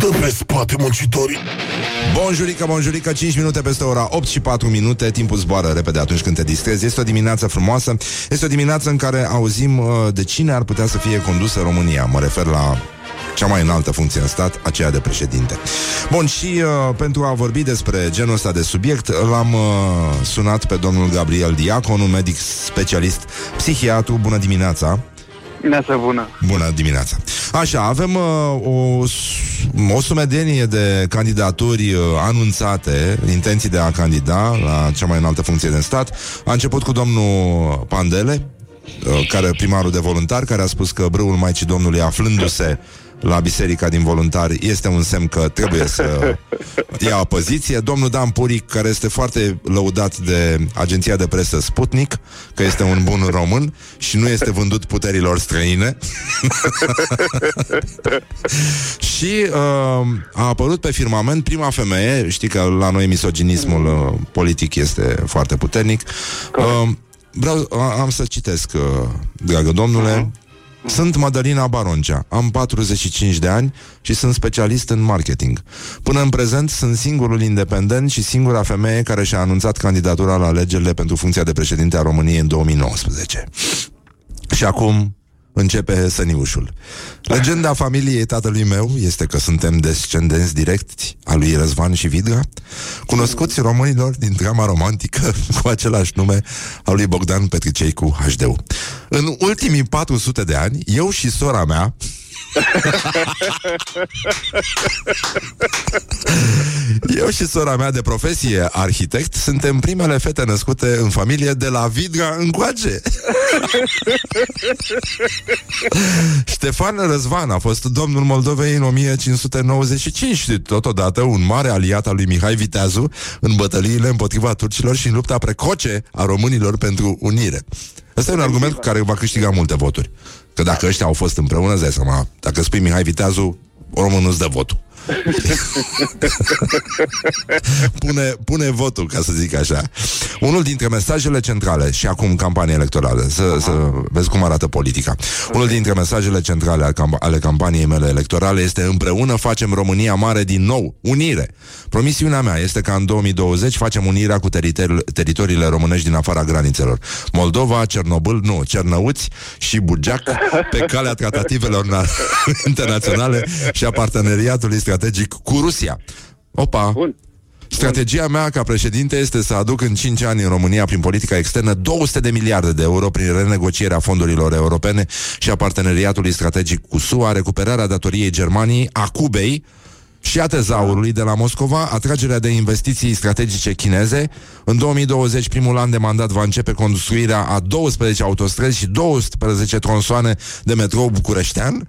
Stă pe spate muncitorii Bonjurică, bonjurică, 5 minute peste ora 8 și 4 minute Timpul zboară repede atunci când te distrezi Este o dimineață frumoasă Este o dimineață în care auzim uh, de cine ar putea să fie condusă România Mă refer la cea mai înaltă funcție în stat, aceea de președinte. Bun, și uh, pentru a vorbi despre genul ăsta de subiect, l-am uh, sunat pe domnul Gabriel Diacon, un medic specialist psihiatru. Bună dimineața! Dimineața bună! Bună dimineața! Așa, avem uh, o, o sumedenie de candidaturi uh, anunțate, intenții de a candida la cea mai înaltă funcție din stat. A început cu domnul Pandele, uh, care primarul de voluntari, care a spus că brâul Maicii Domnului aflându-se la biserica din voluntari este un semn că trebuie să ia o poziție. Domnul Dan Puric, care este foarte lăudat de agenția de presă Sputnik, că este un bun român și nu este vândut puterilor străine. și uh, a apărut pe firmament prima femeie, știi că la noi misoginismul uh, politic este foarte puternic. Uh, vreau, am să citesc, uh, dragă domnule, uh-huh. Sunt Madalina Baroncea, am 45 de ani și sunt specialist în marketing. Până în prezent sunt singurul independent și singura femeie care și-a anunțat candidatura la alegerile pentru funcția de președinte a României în 2019. Și acum începe săniușul. Legenda familiei tatălui meu este că suntem descendenți directi a lui Răzvan și Vidra, cunoscuți românilor din drama romantică cu același nume al lui Bogdan Petricei cu HD. În ultimii 400 de ani, eu și sora mea Eu și sora mea de profesie, arhitect, suntem primele fete născute în familie de la Vidra încoace. Ștefan Răzvan a fost domnul Moldovei în 1595 și totodată un mare aliat al lui Mihai Viteazu în bătăliile împotriva turcilor și în lupta precoce a românilor pentru unire. Asta e un argument cu care va câștiga multe voturi. Că dacă ăștia au fost împreună, îți dai seama, dacă spui Mihai Viteazu, românul nu-ți dă votul. Pune, pune votul, ca să zic așa. Unul dintre mesajele centrale, și acum campanie electorală, să, să vezi cum arată politica. Unul dintre mesajele centrale ale campaniei mele electorale este împreună facem România mare din nou, unire. Promisiunea mea este că în 2020 facem unirea cu teritori- teritoriile românești din afara granițelor. Moldova, Cernobâl, nu, Cernăuți și Bugeac pe calea tratativelor internaționale și a parteneriatului strategic cu Rusia. Opa! Bun. Strategia mea ca președinte este să aduc în 5 ani în România prin politica externă 200 de miliarde de euro prin renegocierea fondurilor europene și a parteneriatului strategic cu SUA, recuperarea datoriei Germaniei, a Cubei, și a tezaurului de la Moscova, atragerea de investiții strategice chineze. În 2020, primul an de mandat, va începe construirea a 12 autostrăzi și 12 tronsoane de metrou bucureștean.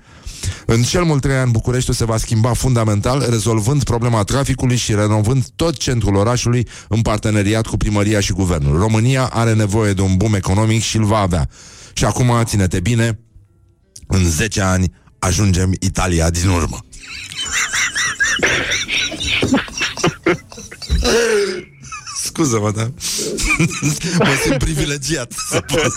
În cel mult trei ani, Bucureștiul se va schimba fundamental, rezolvând problema traficului și renovând tot centrul orașului în parteneriat cu primăria și guvernul. România are nevoie de un boom economic și îl va avea. Și acum, ține-te bine, în 10 ani ajungem Italia din urmă. Scuză-mă, da? mă simt privilegiat să pot.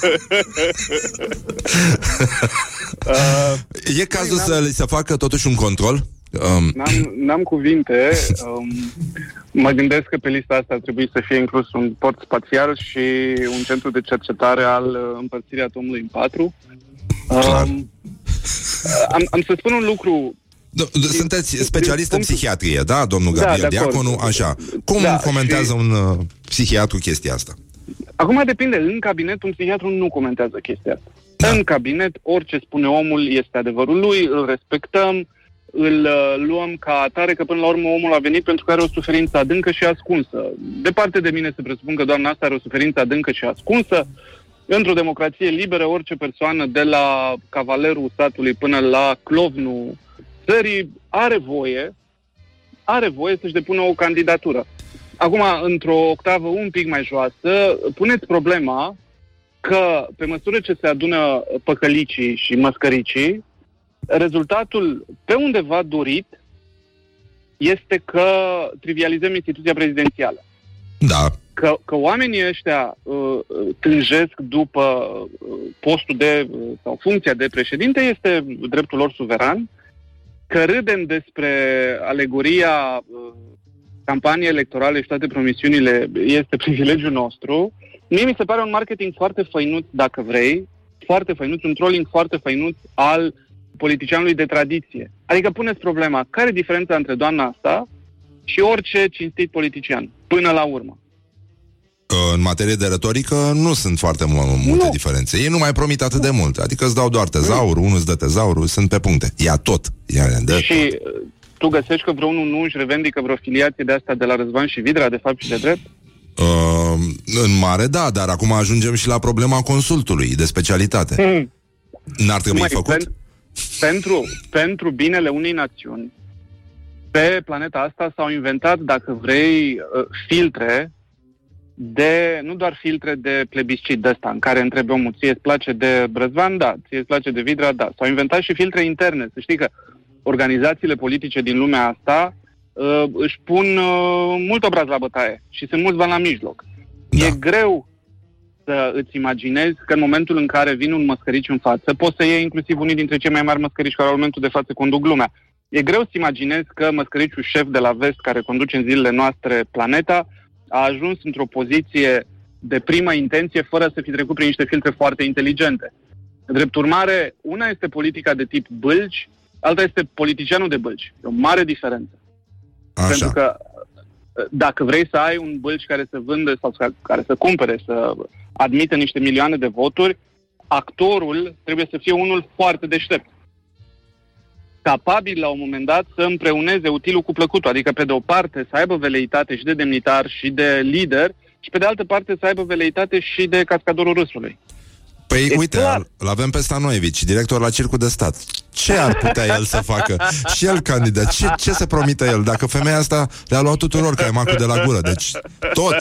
Uh, e cazul să li se facă totuși un control? Um. N-am, n-am cuvinte. Um, mă gândesc că pe lista asta ar trebui să fie inclus un port spațial și un centru de cercetare al uh, împărțirii atomului în patru. Um, am, am să spun un lucru sunteți specialist în psihiatrie, da, domnul da, Gabriel da, Diaconu? Așa. Cum da, comentează și... un uh, psihiatru chestia asta? Acum depinde. În cabinet, un psihiatru nu comentează chestia asta. Da. În cabinet, orice spune omul este adevărul lui, îl respectăm, îl uh, luăm ca atare, că până la urmă omul a venit pentru că are o suferință adâncă și ascunsă. Departe de mine se presupun că doamna asta are o suferință adâncă și ascunsă. Într-o democrație liberă, orice persoană, de la cavalerul statului până la clovnul țării are voie, are voie să-și depună o candidatură. Acum, într-o octavă un pic mai joasă, puneți problema că pe măsură ce se adună păcălicii și măscăricii, rezultatul pe undeva dorit este că trivializăm instituția prezidențială. Da. Că, că oamenii ăștia uh, tânjesc după uh, postul de uh, sau funcția de președinte este dreptul lor suveran că râdem despre alegoria uh, campaniei electorale și toate promisiunile este privilegiul nostru, mie mi se pare un marketing foarte făinuț, dacă vrei, foarte făinuț, un trolling foarte făinuț al politicianului de tradiție. Adică puneți problema, care e diferența între doamna asta și orice cinstit politician, până la urmă? În materie de retorică nu sunt foarte multe nu. diferențe. Ei nu mai promit atât de mult. Adică îți dau doar tezaur, unul îți dă tezaurul, sunt pe puncte. Ia tot. Ia, dă și tot. Uh, tu găsești că vreunul nu își revendică vreo filiație de asta de la Răzvan și Vidra, de fapt și de drept? Uh, în mare, da, dar acum ajungem și la problema consultului de specialitate. Hmm. N-ar trebui Mai, făcut? Pen, pentru, pentru binele unei națiuni, pe planeta asta s-au inventat, dacă vrei, uh, filtre de, nu doar filtre de plebiscit de ăsta, în care întrebe omul, ție îți place de Brăzvan? Da. Ție îți place de Vidra? Da. S-au inventat și filtre interne. Să știi că organizațiile politice din lumea asta uh, își pun uh, mult obraz la bătaie și sunt mulți bani la mijloc. Da. E greu să îți imaginezi că în momentul în care vine un măscărici în față, poți să iei inclusiv unii dintre cei mai mari măscărici care la momentul de față conduc lumea. E greu să imaginezi că măscăriciul șef de la vest care conduce în zilele noastre planeta a ajuns într-o poziție de primă intenție fără să fi trecut prin niște filtre foarte inteligente. Drept urmare, una este politica de tip bâlci, alta este politicianul de bâlci. E o mare diferență. Așa. Pentru că dacă vrei să ai un bâlci care să vândă sau care să cumpere, să admită niște milioane de voturi, actorul trebuie să fie unul foarte deștept. Capabil la un moment dat să împreuneze utilul cu plăcutul, adică pe de o parte să aibă veleitate și de demnitar și de lider și pe de altă parte să aibă veleitate și de cascadorul râsului. Păi e uite, îl avem pe Stanoevici, director la Circul de Stat. Ce ar putea el să facă? Și el candidat. Ce, ce să promite el? Dacă femeia asta le-a luat tuturor caimacul de la gură. Deci tot.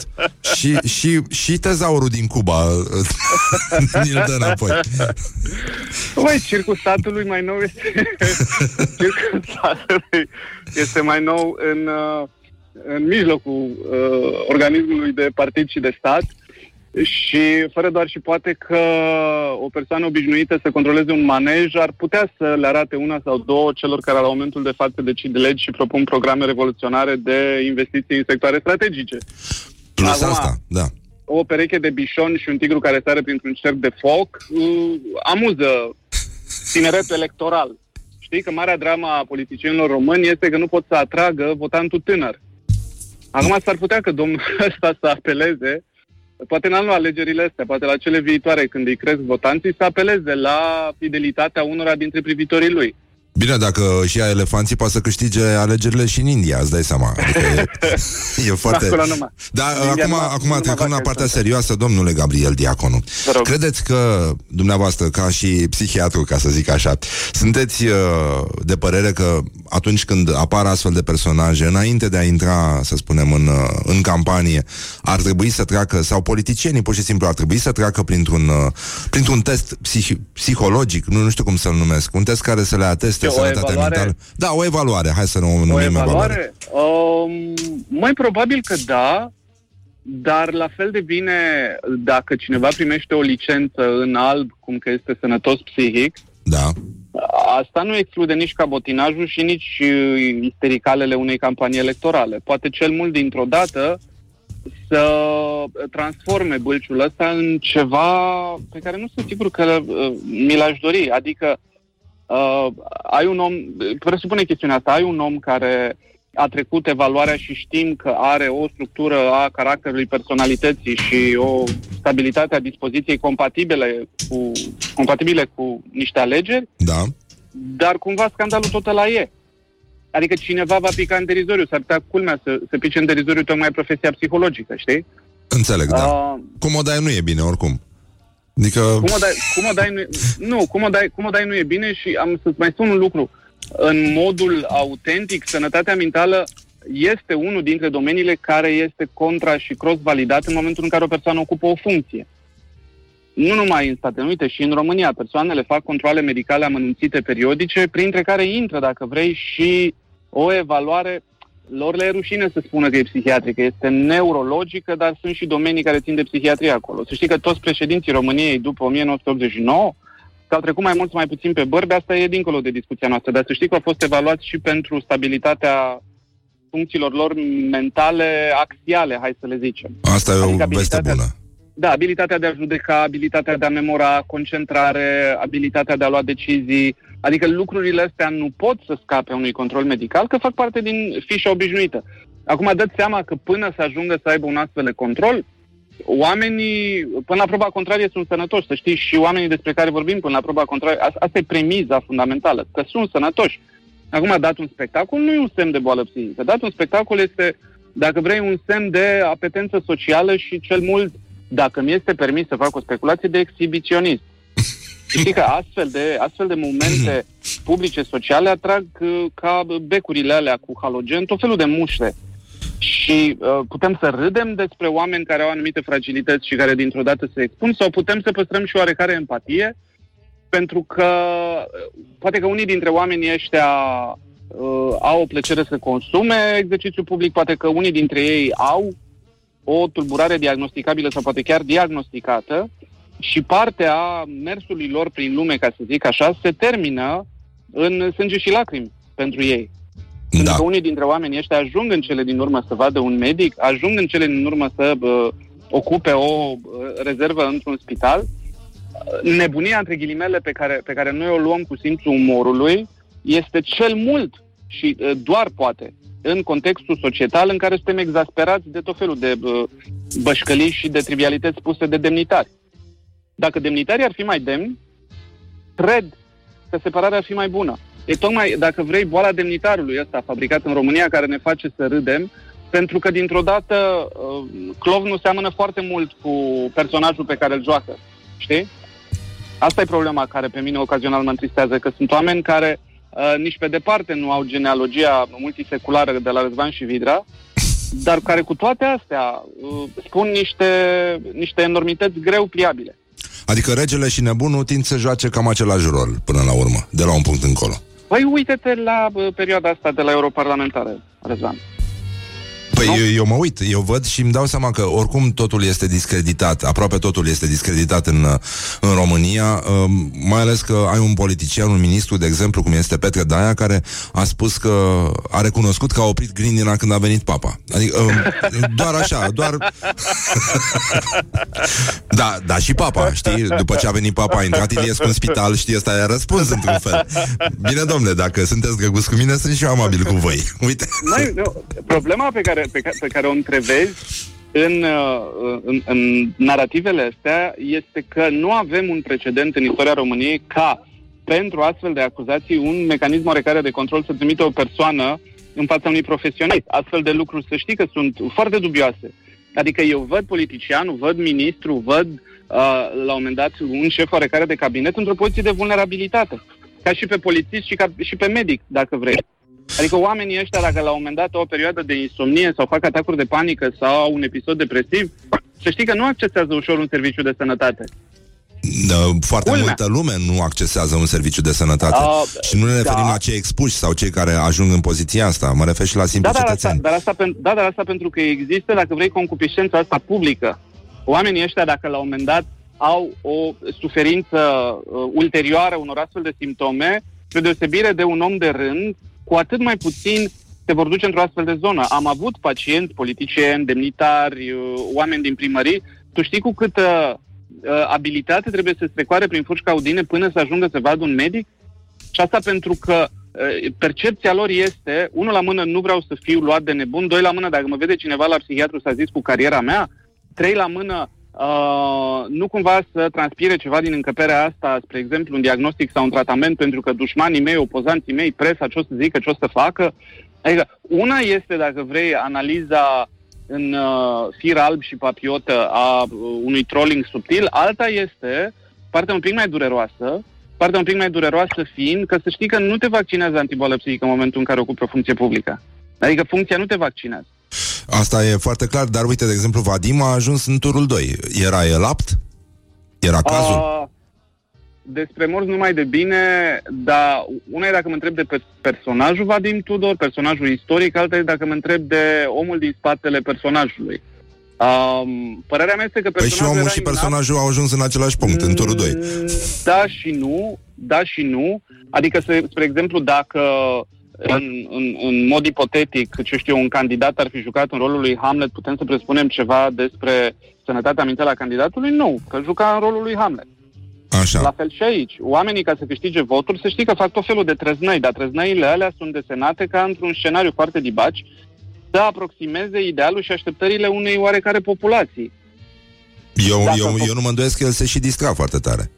Și, și, și tezaurul din Cuba ni-l dă înapoi. Băi, Circul Statului mai nou este... Circul Statului este mai nou în, uh, în mijlocul uh, organismului de partid și de stat și fără doar și poate că o persoană obișnuită să controleze un manej ar putea să le arate una sau două celor care la momentul de față decid legi și propun programe revoluționare de investiții în sectoare strategice. Plus Acum, asta, da. O pereche de bișon și un tigru care sare printr-un cerc de foc uh, amuză tineretul electoral. Știi că marea drama a politicienilor români este că nu pot să atragă votantul tânăr. Acum s-ar putea că domnul ăsta să apeleze poate n-am luat alegerile astea, poate la cele viitoare, când îi cresc votanții, să apeleze la fidelitatea unora dintre privitorii lui. Bine, dacă și ia elefanții, poate să câștige alegerile și în India, îți dai seama. Adică e, e foarte... Da, acum, acum trecând la partea serioasă, domnule Gabriel Diaconu. Credeți că dumneavoastră, ca și psihiatru, ca să zic așa, sunteți uh, de părere că atunci când apar astfel de personaje, înainte de a intra, să spunem, în, uh, în campanie, ar trebui să treacă, sau politicienii pur și simplu ar trebui să treacă printr-un, uh, printr-un test psih- psihologic, nu, nu știu cum să-l numesc, un test care să le ateste este o sănătatea evaluare... mentală? Da, o evaluare. Hai să nu o numim o evaluare. evaluare. Um, mai probabil că da, dar la fel de bine dacă cineva primește o licență în alb, cum că este sănătos psihic, da. Asta nu exclude nici cabotinajul și nici uh, istericalele unei campanii electorale. Poate cel mult dintr-o dată să transforme bâlciul ăsta în ceva pe care nu sunt sigur că uh, mi l-aș dori. Adică uh, ai un om, presupune chestiunea asta, ai un om care a trecut evaluarea și știm că are o structură a caracterului personalității și o stabilitate a dispoziției compatibile cu, compatibile cu niște alegeri, da. dar cumva scandalul tot la e. Adică cineva va pica în derizoriu, s-ar putea culmea să se pice în derizoriu tocmai profesia psihologică, știi? Înțeleg, da. Uh, cum o dai nu e bine, oricum. Adică... Cum o dai, cum o dai nu, nu, cum o dai, cum o dai nu e bine și am să-ți mai spun un lucru. În modul autentic, sănătatea mentală este unul dintre domeniile care este contra și cross-validat în momentul în care o persoană ocupă o funcție. Nu numai în Statele Unite, și în România. Persoanele fac controle medicale amănunțite periodice, printre care intră, dacă vrei, și o evaluare lor le e rușine să spună că e psihiatrică, este neurologică, dar sunt și domenii care țin de psihiatrie acolo. Să știi că toți președinții României după 1989 că au trecut mai mult sau mai puțin pe bărbi, asta e dincolo de discuția noastră, dar să știi că au fost evaluați și pentru stabilitatea funcțiilor lor mentale axiale, hai să le zicem. Asta e adică o veste bună. Da, abilitatea de a judeca, abilitatea de a memora, concentrare, abilitatea de a lua decizii, Adică lucrurile astea nu pot să scape unui control medical, că fac parte din fișa obișnuită. Acum dați seama că până să ajungă să aibă un astfel de control, oamenii, până la proba contrarie, sunt sănătoși, să știți, și oamenii despre care vorbim până la proba contrarie, asta e premiza fundamentală, că sunt sănătoși. Acum, dat un spectacol nu e un semn de boală psihică. Dat un spectacol este, dacă vrei, un semn de apetență socială și cel mult, dacă mi este permis să fac o speculație, de exhibiționism. Știi că astfel de, astfel de momente publice, sociale, atrag uh, ca becurile alea cu halogen tot felul de muște. Și uh, putem să râdem despre oameni care au anumite fragilități și care dintr-o dată se expun sau putem să păstrăm și oarecare empatie pentru că uh, poate că unii dintre oamenii ăștia uh, au o plăcere să consume exercițiu public, poate că unii dintre ei au o tulburare diagnosticabilă sau poate chiar diagnosticată și partea mersului lor prin lume, ca să zic așa, se termină în sânge și lacrimi pentru ei. Da. Pentru că unii dintre oamenii ăștia ajung în cele din urmă să vadă un medic, ajung în cele din urmă să uh, ocupe o uh, rezervă într-un spital. Nebunia, între ghilimele, pe care, pe care noi o luăm cu simțul umorului, este cel mult și uh, doar poate în contextul societal în care suntem exasperați de tot felul de uh, bășcălii și de trivialități spuse de demnitari. Dacă demnitarii ar fi mai demni, cred că separarea ar fi mai bună. E tocmai, dacă vrei, boala demnitarului ăsta fabricat în România care ne face să râdem, pentru că dintr-o dată uh, clovnul seamănă foarte mult cu personajul pe care îl joacă. Știi? Asta e problema care pe mine ocazional mă întristează, că sunt oameni care uh, nici pe departe nu au genealogia multiseculară de la Răzvan și Vidra, dar care cu toate astea uh, spun niște, niște enormități greu pliabile. Adică regele și nebunul tind să joace cam același rol până la urmă, de la un punct încolo. Păi uite-te la uh, perioada asta de la europarlamentare, Răzvan. Păi eu, eu mă uit, eu văd și îmi dau seama că oricum totul este discreditat, aproape totul este discreditat în, în România, um, mai ales că ai un politician, un ministru, de exemplu, cum este Petre Daia, care a spus că a recunoscut că a oprit Grindina când a venit papa. Adică um, doar așa, doar... da, da, și papa, știi? După ce a venit papa, a intrat Iliescu în spital, știi, ăsta i-a răspuns într-un fel. Bine, domnule, dacă sunteți drăguți cu mine, sunt și eu amabil cu voi. Uite. Noi, nu, problema pe care pe, ca- pe care o întrevezi în, uh, în, în narativele astea este că nu avem un precedent în istoria României ca pentru astfel de acuzații un mecanism oarecare de control să trimite o persoană în fața unui profesionist. Astfel de lucruri să știi că sunt foarte dubioase. Adică eu văd politicianul, văd ministru, văd uh, la un moment dat un șef oarecare de cabinet într-o poziție de vulnerabilitate. Ca și pe polițist și, ca, și pe medic, dacă vrei. Adică oamenii ăștia, dacă la un moment dat au o perioadă de insomnie sau fac atacuri de panică sau au un episod depresiv, să știi că nu accesează ușor un serviciu de sănătate. Da, foarte Culmea. multă lume nu accesează un serviciu de sănătate. Uh, și nu ne referim da. la cei expuși sau cei care ajung în poziția asta. Mă refer și la simpli da, dar cetățeni. Asta, dar asta, da, dar asta pentru că există, dacă vrei, concupiscența asta publică. Oamenii ăștia, dacă la un moment dat au o suferință uh, ulterioară unor astfel de simptome, spre deosebire de un om de rând, cu atât mai puțin se vor duce într-o astfel de zonă. Am avut pacienți, politicieni, demnitari, uh, oameni din primării. Tu știi cu câtă uh, abilitate trebuie să strecoare prin furci caudine până să ajungă să vadă un medic? Și asta pentru că uh, percepția lor este, unul la mână, nu vreau să fiu luat de nebun, doi la mână, dacă mă vede cineva la psihiatru, s-a zis cu cariera mea, trei la mână, Uh, nu cumva să transpire ceva din încăperea asta, spre exemplu, un diagnostic sau un tratament, pentru că dușmanii mei, opozanții mei, presa, ce o să zică, ce o să facă. Adică, una este, dacă vrei, analiza în uh, fir alb și papiotă a uh, unui trolling subtil, alta este partea un pic mai dureroasă, partea un pic mai dureroasă fiind că să știi că nu te vaccinează antiboală psihică în momentul în care ocupi o funcție publică. Adică funcția nu te vaccinează. Asta e foarte clar, dar uite, de exemplu, Vadim a ajuns în turul 2. Era el apt? Era cazul? A, despre morți numai de bine, dar una e dacă mă întreb de pe personajul Vadim Tudor, personajul istoric, alta e dacă mă întreb de omul din spatele personajului. Um, părerea mea este că personajul Păi și omul și personajul au ajuns în același punct, mm, în turul 2. Da și nu, da și nu. Adică, spre exemplu, dacă în, în, în mod ipotetic, ce știu, un candidat ar fi jucat în rolul lui Hamlet, putem să presupunem ceva despre sănătatea mentală a candidatului? Nu, că juca în rolul lui Hamlet. Așa. La fel și aici. Oamenii, ca să câștige voturi, să știi că fac tot felul de trăznăi, dar trăznăile alea sunt desenate ca într-un scenariu foarte dibaci să aproximeze idealul și așteptările unei oarecare populații. Eu, eu, eu nu mă îndoiesc că el se și distra foarte tare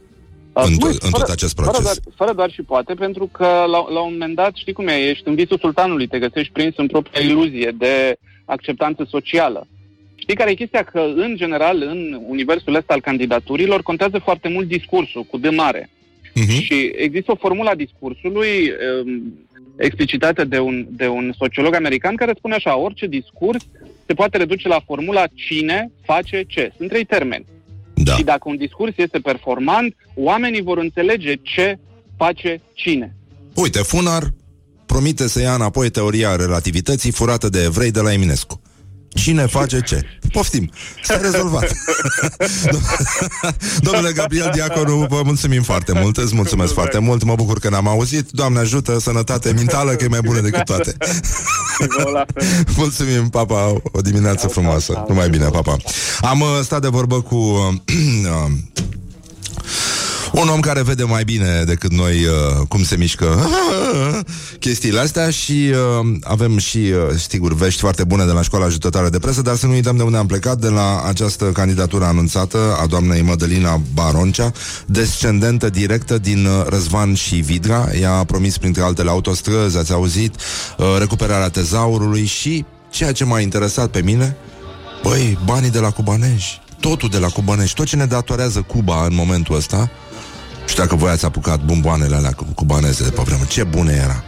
în, to- în tot acest proces. Fără doar, fără doar și poate, pentru că la, la un moment dat, știi cum e, ești în visul sultanului, te găsești prins în propria iluzie de acceptanță socială. Știi care e chestia? Că, în general, în universul ăsta al candidaturilor, contează foarte mult discursul, cu de mare. Uh-huh. Și există o formulă a discursului um, explicitată de un, de un sociolog american care spune așa, orice discurs se poate reduce la formula cine face ce. Sunt trei termeni. Da. Și dacă un discurs este performant, oamenii vor înțelege ce face cine. Uite, Funar promite să ia înapoi teoria relativității furată de evrei de la Eminescu. Cine face ce? Poftim, s-a rezolvat. Domnule Gabriel Diaconu, vă mulțumim foarte mult, îți mulțumesc foarte mult, mă bucur că ne-am auzit. Doamne ajută, sănătate mentală, că e mai bună decât toate. mulțumim, papa, o dimineață frumoasă. Numai bine, papa. Am uh, stat de vorbă cu uh, Un om care vede mai bine decât noi uh, cum se mișcă chestiile astea și uh, avem și, uh, sigur, vești foarte bune de la școala ajutătoare de presă, dar să nu uităm de unde am plecat, de la această candidatură anunțată a doamnei Mădălina Baroncea, descendentă directă din uh, Răzvan și Vidra. Ea a promis, printre altele, autostrăzi, ați auzit, uh, recuperarea tezaurului și, ceea ce m-a interesat pe mine, băi, banii de la cubanești totul de la cubanești, tot ce ne datorează Cuba în momentul ăsta, și dacă voi ați apucat bomboanele alea cubaneze de pe vreme, ce bune era.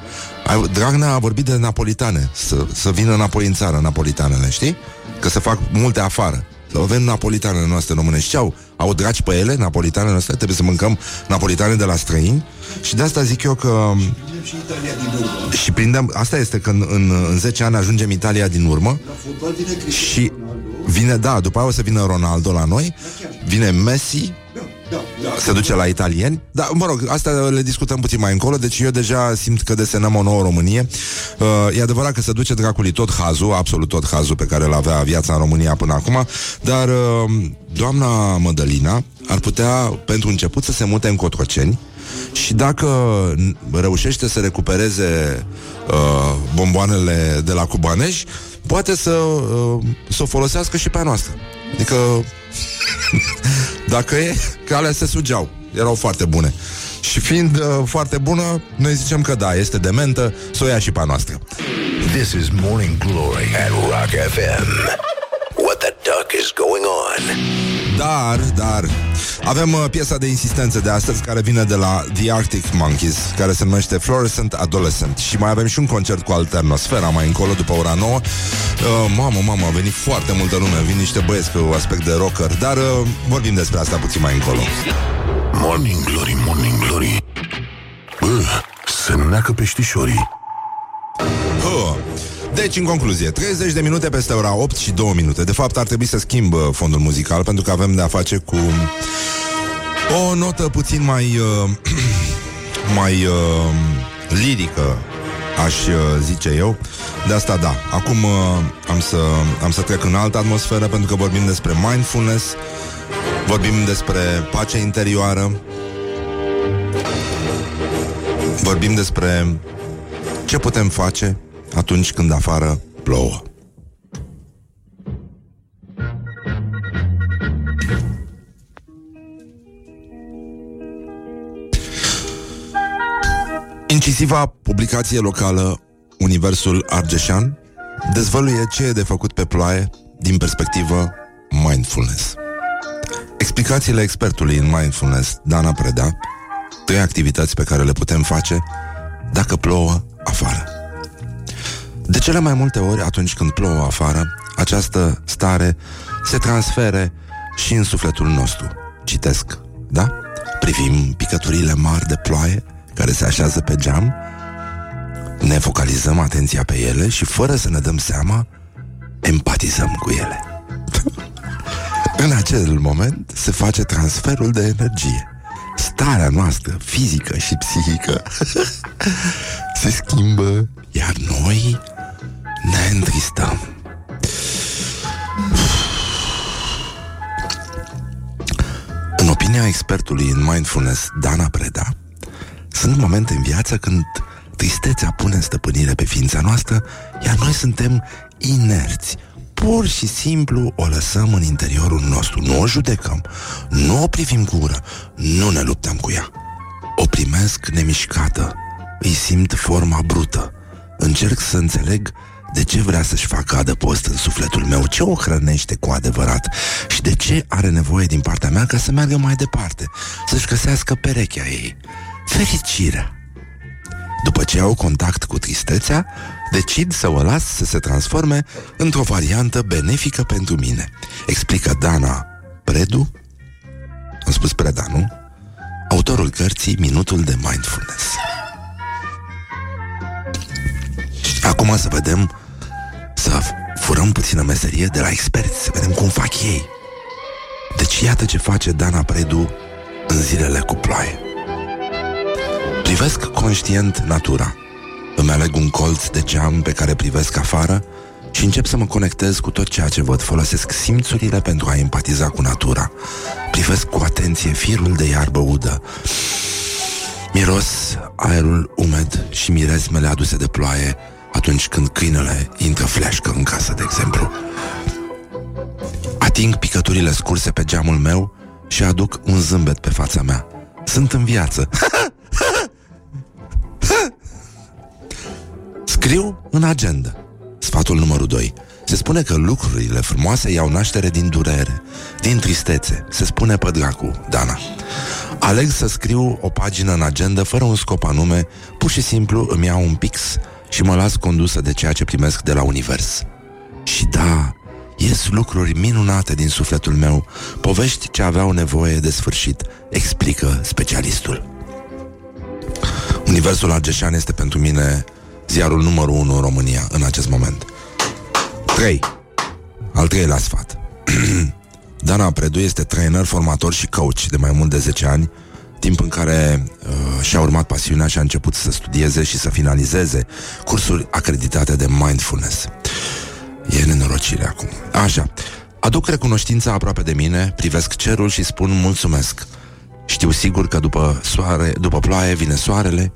Dragnea a vorbit de napolitane, să, să vină înapoi în țară napolitanele, știi? Că se fac multe afară. Să avem napolitanele noastre românești. Ce au? Au dragi pe ele, napolitanele noastre? Trebuie să mâncăm napolitane de la străini? Și de asta zic eu că... Și, și prindem... Asta este că în, în, în 10 ani ajungem Italia din urmă și vine, da, după aia o să vină Ronaldo la noi, vine Messi, se duce la italieni? Dar, mă rog, asta le discutăm puțin mai încolo. Deci eu deja simt că desenăm o nouă Românie. Uh, E adevărat că se duce dracului tot hazul Absolut tot hazul pe care îl avea viața în România până acum Dar uh, doamna Mădălina Ar putea, pentru început, să se mute în Cotroceni și dacă reușește să recupereze uh, bomboanele de la cubanești, poate să, uh, să o folosească și pe a noastră. Adică Dacă e, că alea se sugeau. Erau foarte bune. Și fiind uh, foarte bună, noi zicem că da, este dementă Să o ia și pe a noastră. This is Morning Glory at Rock FM What the duck is going on? Dar, dar avem uh, piesa de insistență de astăzi care vine de la The Arctic Monkeys, care se numește Fluorescent Adolescent și mai avem și un concert cu Alternosfera mai încolo după ora 9. Uh, mamă, mamă, a venit foarte multă lume, vin niște băieți cu aspect de rocker, dar uh, vorbim despre asta puțin mai încolo. Morning Glory, Morning Glory. Bă, se neacă peștișorii. Uh. Deci, în concluzie, 30 de minute peste ora 8 și 2 minute. De fapt, ar trebui să schimb uh, fondul muzical pentru că avem de-a face cu o notă puțin mai uh, mai uh, lirică, aș uh, zice eu. De asta da. Acum uh, am să am să trec în altă atmosferă pentru că vorbim despre mindfulness, vorbim despre pace interioară. Vorbim despre ce putem face atunci când afară plouă. Incisiva publicație locală Universul Argeșan dezvăluie ce e de făcut pe ploaie din perspectivă mindfulness. Explicațiile expertului în mindfulness, Dana Preda, trei activități pe care le putem face dacă plouă afară. De cele mai multe ori, atunci când plouă afară, această stare se transfere și în sufletul nostru. Citesc, da? Privim picăturile mari de ploaie care se așează pe geam, ne focalizăm atenția pe ele și, fără să ne dăm seama, empatizăm cu ele. în acel moment se face transferul de energie. Starea noastră fizică și psihică se schimbă, iar noi ne întristăm. În opinia expertului în mindfulness, Dana Preda, sunt momente în viață când tristețea pune stăpânire pe ființa noastră, iar noi suntem inerți. Pur și simplu o lăsăm în interiorul nostru, nu o judecăm, nu o privim cu ură, nu ne luptăm cu ea. O primesc nemișcată, îi simt forma brută, încerc să înțeleg de ce vrea să-și facă adăpost în sufletul meu? Ce o hrănește cu adevărat? Și de ce are nevoie din partea mea ca să meargă mai departe? Să-și găsească perechea ei. Fericirea. După ce au contact cu tristețea, decid să o las să se transforme într-o variantă benefică pentru mine. Explică Dana Predu, am spus Preda, nu? Autorul cărții Minutul de Mindfulness. Acum să vedem să furăm puțină meserie de la experți, să vedem cum fac ei. Deci iată ce face Dana Predu în zilele cu ploaie. Privesc conștient natura. Îmi aleg un colț de geam pe care privesc afară și încep să mă conectez cu tot ceea ce văd. Folosesc simțurile pentru a empatiza cu natura. Privesc cu atenție atenție firul de iarbă udă. Miros aerul umed și mirezmele aduse de ploaie atunci când câinele intră fleșcă în casă, de exemplu. Ating picăturile scurse pe geamul meu și aduc un zâmbet pe fața mea. Sunt în viață. Scriu în agenda. Sfatul numărul 2. Se spune că lucrurile frumoase iau naștere din durere, din tristețe. Se spune pe dracu, Dana. Aleg să scriu o pagină în agenda fără un scop anume, pur și simplu îmi iau un pix și mă las condusă de ceea ce primesc de la univers. Și da, ies lucruri minunate din sufletul meu, povești ce aveau nevoie de sfârșit, explică specialistul. Universul Argeșan este pentru mine ziarul numărul 1 în România în acest moment. 3. Al treilea sfat. Dana Predu este trainer, formator și coach de mai mult de 10 ani, timp în care uh, și-a urmat pasiunea și a început să studieze și să finalizeze cursuri acreditate de mindfulness. E nenorocire acum. Așa. Aduc recunoștința aproape de mine, privesc cerul și spun mulțumesc. Știu sigur că după, soare, după ploaie vine soarele.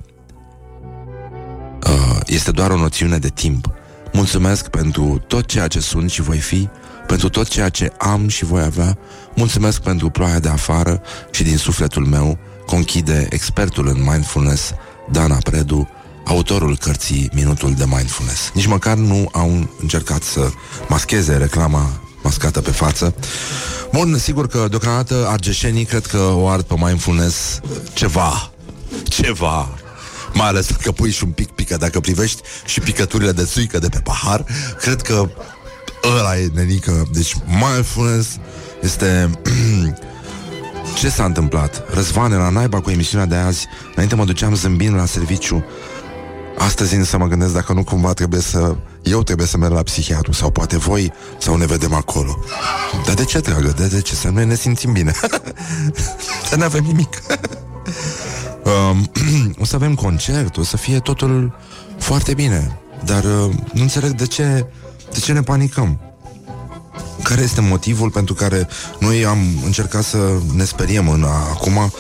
Uh, este doar o noțiune de timp. Mulțumesc pentru tot ceea ce sunt și voi fi, pentru tot ceea ce am și voi avea. Mulțumesc pentru ploaia de afară și din sufletul meu, conchide expertul în mindfulness, Dana Predu, autorul cărții Minutul de Mindfulness. Nici măcar nu au încercat să mascheze reclama mascată pe față. Bun, sigur că deocamdată argeșenii cred că o ard pe mindfulness ceva. Ceva. Mai ales că pui și un pic pică Dacă privești și picăturile de suică de pe pahar Cred că ăla e nenică Deci mindfulness este Ce s-a întâmplat? Răzvane la naiba cu emisiunea de azi. Înainte mă duceam zâmbind la serviciu. Astăzi însă mă gândesc dacă nu cumva trebuie să... Eu trebuie să merg la psihiatru. Sau poate voi Sau ne vedem acolo. Dar de ce, dragă? De, de ce? Să noi ne simțim bine. Să nu avem nimic. Um, O să avem concert O să fie totul foarte bine. Dar uh, nu înțeleg de ce De ce ne panicăm care este motivul pentru care noi am încercat să ne speriem în acum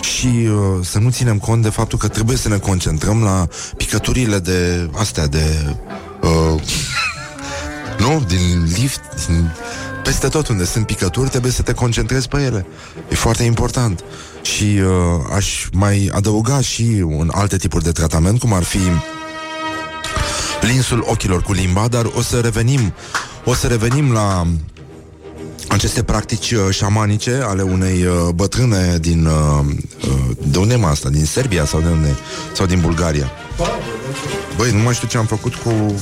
și uh, să nu ținem cont de faptul că trebuie să ne concentrăm la picăturile de astea de uh, nu, din lift, din, peste tot unde sunt picături, trebuie să te concentrezi pe ele. E foarte important. Și uh, aș mai adăuga și un alte tipuri de tratament, cum ar fi linsul ochilor cu limba, dar o să revenim o să revenim la aceste practici uh, șamanice ale unei uh, bătrâne din... Uh, uh, de unde e asta? Din Serbia sau de unde? Sau din Bulgaria? Băi, nu mai știu ce am făcut cu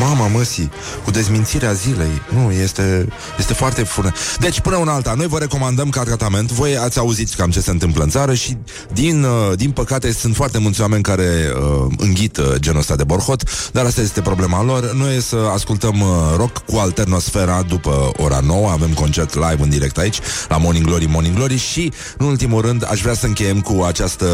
mama măsii, cu dezmințirea zilei. Nu, este, este foarte fură. Deci, până una alta, noi vă recomandăm ca tratament. Voi ați auzit cam ce se întâmplă în țară și, din, uh, din păcate, sunt foarte mulți oameni care uh, înghită genul ăsta de borhot, dar asta este problema lor. Noi să ascultăm uh, rock cu Alternosfera după ora 9. Avem concert live în direct aici, la Morning Glory, Morning Glory și, în ultimul rând, aș vrea să încheiem cu această,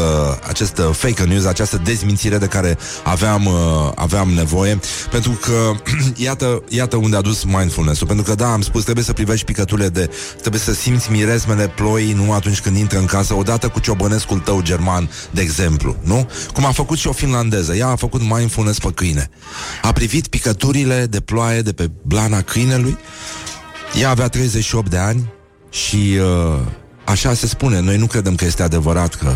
această fake news, această dezmințire de care aveam, uh, aveam nevoie, pentru că iată, iată unde a dus mindfulness-ul, pentru că da, am spus, trebuie să privești picăturile de, trebuie să simți miresmele ploii, nu atunci când intră în casă, odată cu ciobănescul tău german, de exemplu, nu? Cum a făcut și o finlandeză, ea a făcut mindfulness pe câine. A privit picăturile de ploaie de pe blana câinelui, ea avea 38 de ani și uh, Așa se spune, noi nu credem că este adevărat că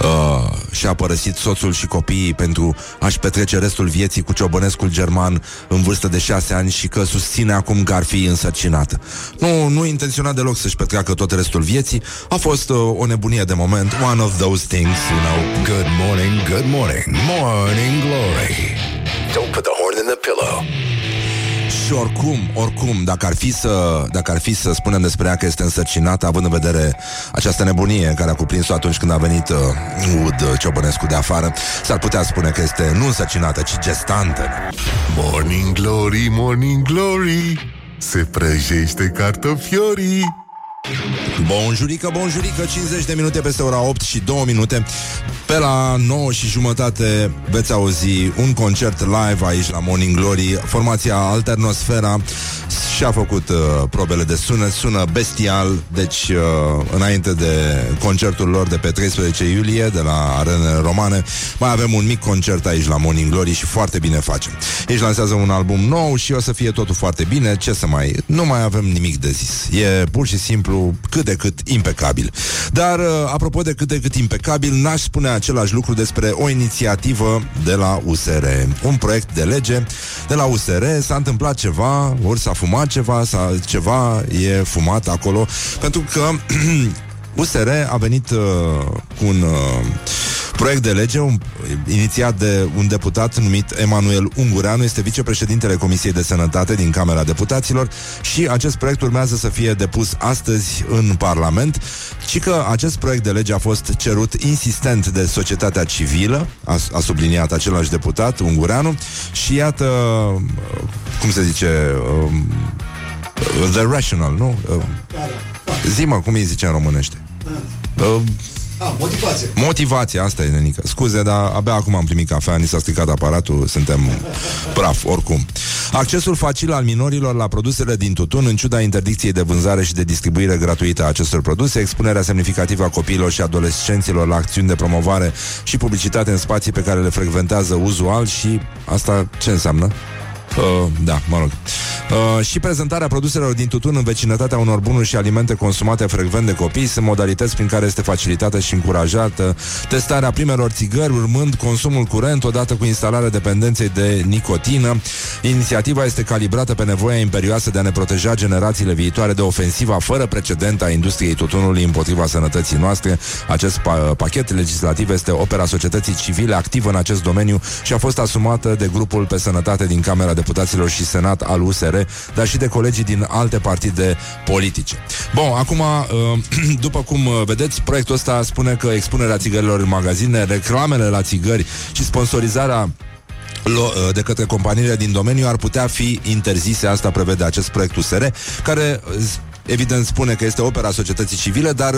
uh, și-a părăsit soțul și copiii pentru a-și petrece restul vieții cu ciobănescul german în vârstă de șase ani și că susține acum că ar fi însărcinată. Nu, nu intenționa deloc să-și petreacă tot restul vieții, a fost uh, o nebunie de moment, one of those things, you know. Good morning, good morning, morning glory. Don't put the horn in the pillow. Și oricum, oricum, dacă ar fi să, dacă ar fi să spunem despre ea că este însărcinată, având în vedere această nebunie care a cuprins-o atunci când a venit uh, Ud Ciobănescu de afară, s-ar putea spune că este nu însărcinată, ci gestantă. Morning Glory, Morning Glory, se prăjește cartofiorii. Bonjurică, bonjurică, 50 de minute peste ora 8 și 2 minute. Pe la 9 și jumătate veți auzi un concert live aici la Morning Glory. Formația Alternosfera și-a făcut uh, probele de sunet, sună bestial Deci, uh, înainte de concertul lor de pe 13 iulie De la Arene Romane Mai avem un mic concert aici la Morning Glory Și foarte bine facem. Aici lansează un album nou și o să fie totul foarte bine. Ce să mai... Nu mai avem nimic de zis. E pur și simplu cât de cât impecabil. Dar, uh, apropo de cât de cât impecabil N-aș spune același lucru despre o inițiativă de la USR Un proiect de lege de la USR S-a întâmplat ceva, ori s-a fumat ceva sau ceva e fumat acolo Pentru că USR a venit uh, cu un uh, proiect de lege un, inițiat de un deputat numit Emanuel Ungureanu, este vicepreședintele Comisiei de Sănătate din Camera Deputaților și acest proiect urmează să fie depus astăzi în Parlament, ci că acest proiect de lege a fost cerut insistent de societatea civilă, a, a subliniat același deputat, Ungureanu, și iată, uh, cum se zice, um, The Rational, nu? Uh, zi-mă, cum îi zice în românește? Uh, Ah, motivație. Motivație, asta e, nenică. Scuze, dar abia acum am primit cafea, ni s-a stricat aparatul, suntem praf, oricum. Accesul facil al minorilor la produsele din tutun, în ciuda interdicției de vânzare și de distribuire gratuită a acestor produse, expunerea semnificativă a copiilor și adolescenților la acțiuni de promovare și publicitate în spații pe care le frecventează uzual și asta ce înseamnă? Uh, da, mă rog. Uh, și prezentarea produselor din tutun în vecinătatea unor bunuri și alimente consumate frecvent de copii sunt modalități prin care este facilitată și încurajată testarea primelor țigări, urmând consumul curent odată cu instalarea dependenței de nicotină. Inițiativa este calibrată pe nevoia imperioasă de a ne proteja generațiile viitoare de ofensiva fără precedent a industriei tutunului împotriva sănătății noastre. Acest pa- pachet legislativ este opera societății civile activă în acest domeniu și a fost asumată de grupul pe sănătate din Camera Deputaților și Senat al USR, dar și de colegii din alte partide politice. Bun, acum, uh, după cum uh, vedeți, proiectul ăsta spune că expunerea țigărilor în magazine, reclamele la țigări și sponsorizarea uh, de către companiile din domeniu ar putea fi interzise, asta prevede acest proiect USR, care evident spune că este opera societății civile, dar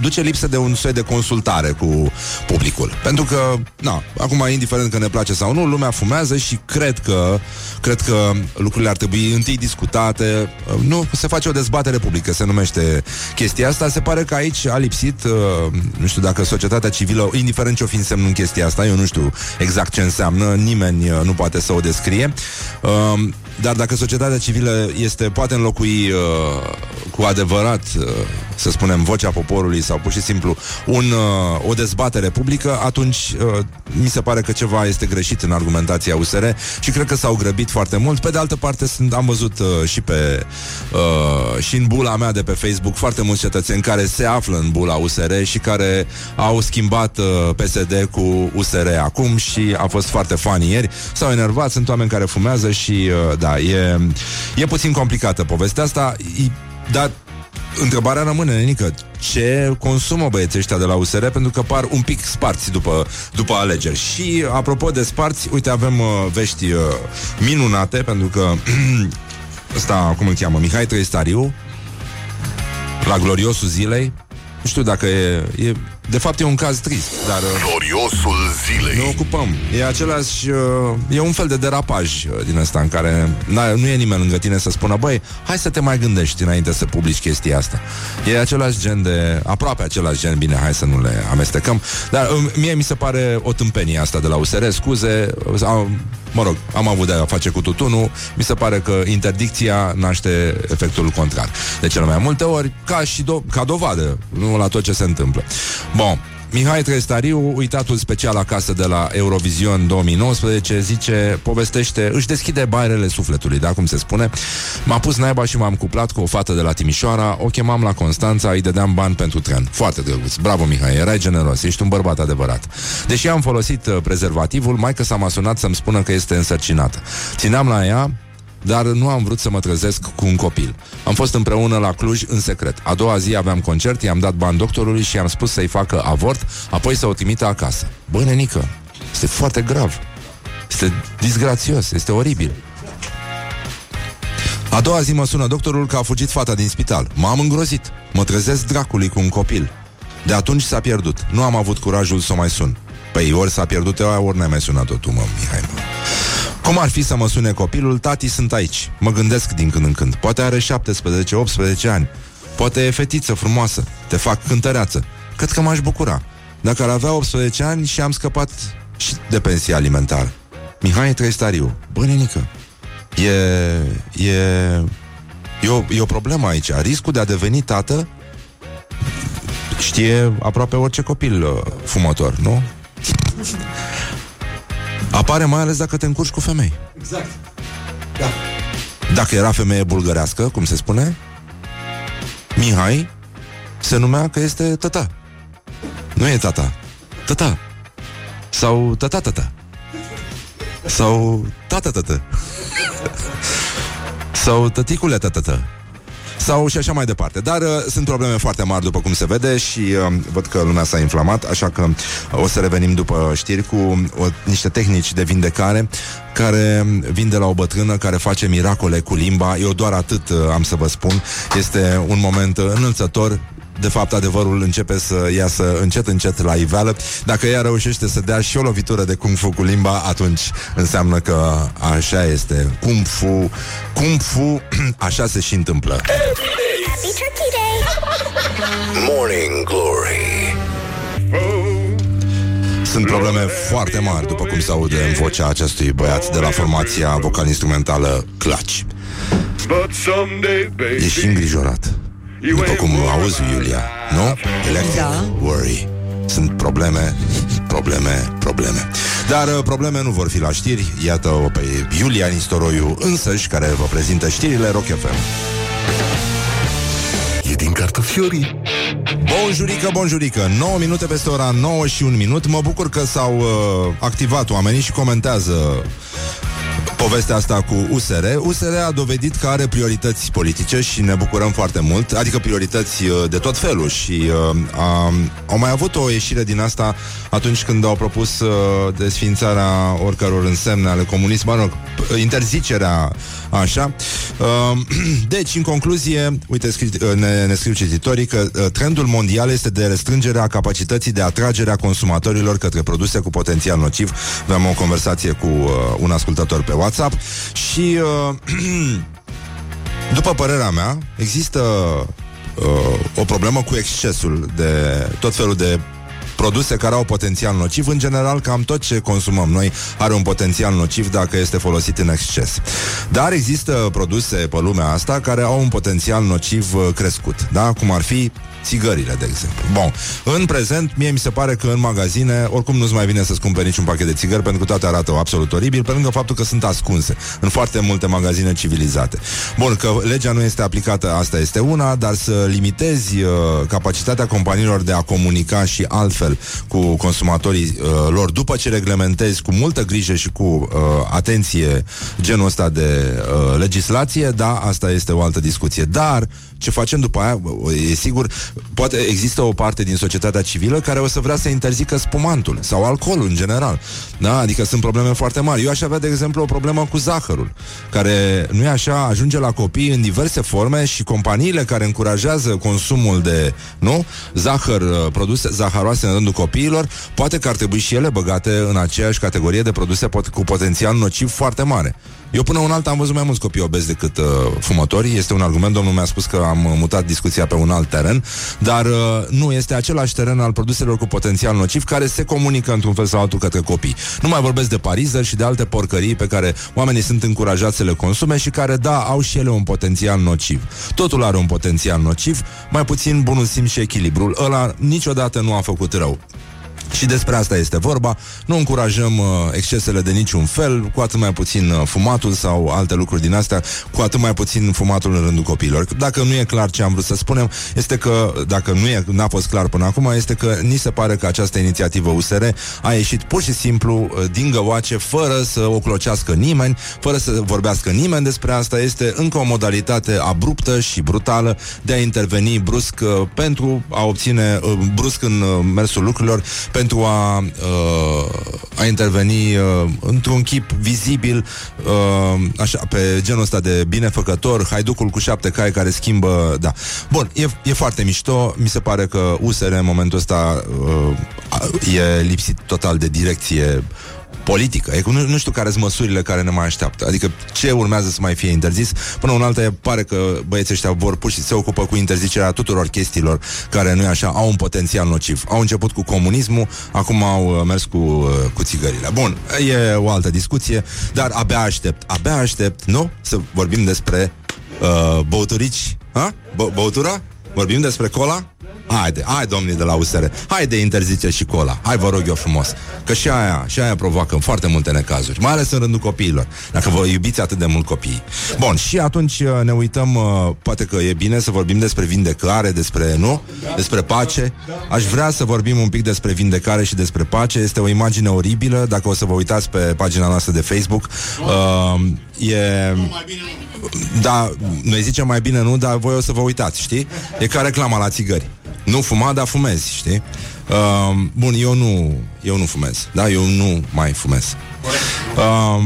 duce lipsă de un soi de consultare cu publicul. Pentru că, na, acum, indiferent că ne place sau nu, lumea fumează și cred că, cred că lucrurile ar trebui întâi discutate. Nu, se face o dezbatere publică, se numește chestia asta. Se pare că aici a lipsit, uh, nu știu dacă societatea civilă, indiferent ce o fi însemnând chestia asta, eu nu știu exact ce înseamnă, nimeni uh, nu poate să o descrie. Uh, dar dacă societatea civilă este poate înlocui uh, cu adevărat, uh, să spunem, vocea poporului sau pur și simplu un, uh, o dezbatere publică, atunci uh, mi se pare că ceva este greșit în argumentația USR și cred că s-au grăbit foarte mult. Pe de altă parte, sunt, am văzut uh, și pe uh, și în bula mea de pe Facebook foarte mulți cetățeni care se află în bula USR și care au schimbat uh, PSD cu USR acum și a fost foarte funny ieri. S-au enervat, sunt oameni care fumează și uh, da, e, e puțin complicată povestea asta, e, dar întrebarea rămâne, Nenică, ce consumă băieții ăștia de la USR pentru că par un pic sparți după, după alegeri. Și apropo de sparți, uite, avem uh, vești uh, minunate pentru că ăsta, cum îl cheamă, Mihai Trăistariu la gloriosul zilei nu știu dacă e, e de fapt e un caz trist, dar... Uh, Gloriosul zilei. Ne ocupăm. E același... Uh, e un fel de derapaj uh, din ăsta în care nu e nimeni lângă tine să spună băi, hai să te mai gândești înainte să publici chestia asta. E același gen de... Aproape același gen, bine, hai să nu le amestecăm. Dar mie mi se pare o tâmpenie asta de la USR, scuze, mă rog, am avut de-a face cu tutunul, mi se pare că interdicția naște efectul contrar. De cele mai multe ori, ca și do- ca dovadă, nu la tot ce se întâmplă. Bun, Mihai Trestariu, uitatul special acasă de la Eurovision 2019, zice, povestește, își deschide bairele sufletului, da, cum se spune. M-a pus naiba și m-am cuplat cu o fată de la Timișoara, o chemam la Constanța, îi dădeam bani pentru tren. Foarte drăguț. Bravo, Mihai, erai generos, ești un bărbat adevărat. Deși am folosit uh, prezervativul, mai că s-a m-a sunat să-mi spună că este însărcinată. Țineam la ea, dar nu am vrut să mă trezesc cu un copil. Am fost împreună la Cluj în secret. A doua zi aveam concert, i-am dat bani doctorului și i-am spus să-i facă avort, apoi să o trimită acasă. Bă, nenică, este foarte grav. Este disgrațios, este oribil. A doua zi mă sună doctorul că a fugit fata din spital. M-am îngrozit. Mă trezesc dracului cu un copil. De atunci s-a pierdut. Nu am avut curajul să o mai sun. Păi ori s-a pierdut ea, ori n-ai mai sunat-o tu, mă, Mihai, mă. Cum ar fi să mă sune copilul? Tati sunt aici. Mă gândesc din când în când. Poate are 17-18 ani. Poate e fetiță frumoasă. Te fac cântăreață. Cred că m-aș bucura. Dacă ar avea 18 ani și am scăpat și de pensie alimentară. Mihai Trăistariu. Bă, nenică, e, e, e, o, e o problemă aici. Riscul de a deveni tată știe aproape orice copil uh, fumător, nu? Apare mai ales dacă te încurci cu femei. Exact. Da. Dacă era femeie bulgărească, cum se spune, Mihai se numea că este tata. Nu e tata. Tata. Sau tata-tata. Sau tata-tata. Sau tăticule tata sau și așa mai departe. Dar uh, sunt probleme foarte mari, după cum se vede, și uh, văd că lumea s-a inflamat, așa că uh, o să revenim după știri cu uh, niște tehnici de vindecare care vin de la o bătrână care face miracole cu limba. Eu doar atât uh, am să vă spun. Este un moment uh, înălțător de fapt, adevărul începe să iasă încet, încet la iveală. Dacă ea reușește să dea și o lovitură de kung fu cu limba, atunci înseamnă că așa este. Kung fu, kung fu, așa se și întâmplă. Morning Glory Sunt probleme foarte mari, după cum se aude în vocea acestui băiat de la formația vocal-instrumentală Clutch. E și îngrijorat. După cum auzi, Iulia, nu? Electric Da. Worry. Sunt probleme, probleme, probleme. Dar uh, probleme nu vor fi la știri. Iată-o pe Iulia Nistoroiu însăși, care vă prezintă știrile Rock FM. E din cartofiorii Bonjurică, bonjurică 9 minute peste ora 9 și 1 minut Mă bucur că s-au uh, activat oamenii și comentează povestea asta cu USR. USR a dovedit că are priorități politice și ne bucurăm foarte mult, adică priorități uh, de tot felul și uh, a, au mai avut o ieșire din asta atunci când au propus uh, desfințarea oricăror însemne ale comunismului, mă rog, interzicerea așa. Uh, deci, în concluzie, uite, scri, uh, ne, ne scriu cititorii că uh, trendul mondial este de restrângere a capacității de atragere a consumatorilor către produse cu potențial nociv. Aveam o conversație cu uh, un ascultător pe WhatsApp și uh, după părerea mea, există uh, o problemă cu excesul de tot felul de produse care au potențial nociv. În general, cam tot ce consumăm noi are un potențial nociv dacă este folosit în exces. Dar există produse pe lumea asta care au un potențial nociv uh, crescut, da? Cum ar fi țigările, de exemplu. Bun, în prezent, mie mi se pare că în magazine, oricum nu-ți mai vine să-ți cumperi niciun pachet de țigări, pentru că toate arată absolut oribil, pe lângă faptul că sunt ascunse în foarte multe magazine civilizate. Bun, că legea nu este aplicată, asta este una, dar să limitezi uh, capacitatea companiilor de a comunica și altfel cu consumatorii uh, lor, după ce reglementezi cu multă grijă și cu uh, atenție genul ăsta de uh, legislație, da, asta este o altă discuție. Dar ce facem după aia, e sigur, poate există o parte din societatea civilă care o să vrea să interzică spumantul sau alcoolul în general. Da? Adică sunt probleme foarte mari. Eu aș avea, de exemplu, o problemă cu zahărul, care nu e așa, ajunge la copii în diverse forme și companiile care încurajează consumul de, nu, zahăr, uh, produse zaharoase în rândul copiilor, poate că ar trebui și ele băgate în aceeași categorie de produse pot- cu potențial nociv foarte mare. Eu până un alt am văzut mai mulți copii obezi decât uh, fumători. Este un argument, domnul mi-a spus că am uh, mutat discuția pe un alt teren, dar uh, nu, este același teren al produselor cu potențial nociv care se comunică într-un fel sau altul către copii. Nu mai vorbesc de parizer și de alte porcării pe care oamenii sunt încurajați să le consume și care, da, au și ele un potențial nociv. Totul are un potențial nociv, mai puțin bunul simț și echilibrul. Ăla niciodată nu a făcut rău. Și despre asta este vorba. Nu încurajăm uh, excesele de niciun fel, cu atât mai puțin uh, fumatul sau alte lucruri din astea, cu atât mai puțin fumatul în rândul copiilor. Dacă nu e clar ce am vrut să spunem, este că, dacă nu e, n-a fost clar până acum, este că ni se pare că această inițiativă USR a ieșit pur și simplu uh, din găoace, fără să o clocească nimeni, fără să vorbească nimeni despre asta. Este încă o modalitate abruptă și brutală de a interveni brusc uh, pentru a obține, uh, brusc în uh, mersul lucrurilor, pentru pentru a, uh, a interveni uh, într-un chip vizibil, uh, așa, pe genul ăsta de binefăcător, haiducul cu șapte cai care schimbă, da. Bun, e, e foarte mișto, mi se pare că USR în momentul ăsta uh, e lipsit total de direcție politică. E, nu, nu știu care sunt măsurile care ne mai așteaptă. Adică ce urmează să mai fie interzis. Până un altă pare că băieții ăștia vor pur și se ocupă cu interzicerea tuturor chestiilor care nu e așa, au un potențial nociv. Au început cu comunismul, acum au uh, mers cu, uh, cu țigările. Bun, e o altă discuție, dar abia aștept, abia aștept, nu? Să vorbim despre uh, băuturici. Ha? B- băutura? Vorbim despre cola? Haide, hai domnii de la USR Haide, interzice și cola. Hai vă rog eu frumos. Că și aia, și aia provoacă foarte multe necazuri Mai ales în rândul copiilor Dacă vă iubiți atât de mult copiii. Bun, și atunci uh, ne uităm uh, Poate că e bine să vorbim despre vindecare Despre, nu? Despre pace. Aș vrea să vorbim un pic despre vindecare și despre pace. Este o imagine oribilă. Dacă o să vă uitați pe pagina noastră de Facebook uh, E da, noi zicem mai bine nu, dar voi o să vă uitați, știi? E ca reclama la țigări. Nu fuma, dar fumezi, știi? Uh, bun, eu nu, eu nu fumez, da? Eu nu mai fumez. Uh,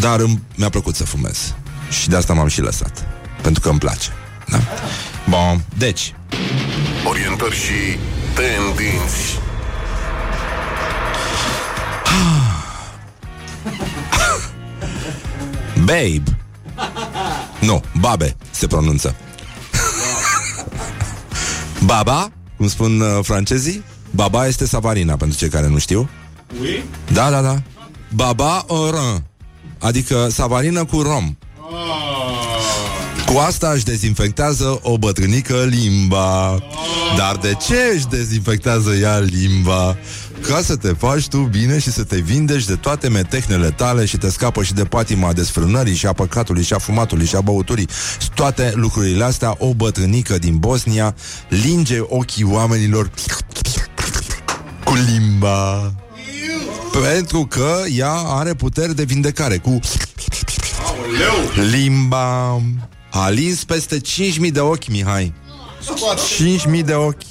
dar mi-a plăcut să fumez. Și de asta m-am și lăsat. Pentru că îmi place. Da? Bun, deci. Orientări și tendinți. Babe. Nu, babe se pronunță. Baba, cum spun uh, francezii, baba este savarina, pentru cei care nu știu. Oui? Da, da, da. Baba oran, adică savarină cu rom. Cu asta își dezinfectează o bătrânică limba. Dar de ce își dezinfectează ea limba? Ca să te faci tu bine și să te vindeci de toate metehnele tale și te scapă și de patima desfrânării și a păcatului și a fumatului și a băuturii. Toate lucrurile astea, o bătrânică din Bosnia linge ochii oamenilor cu limba. Pentru că ea are puteri de vindecare cu limba. A lins peste 5.000 de ochi, Mihai. 5.000 de ochi.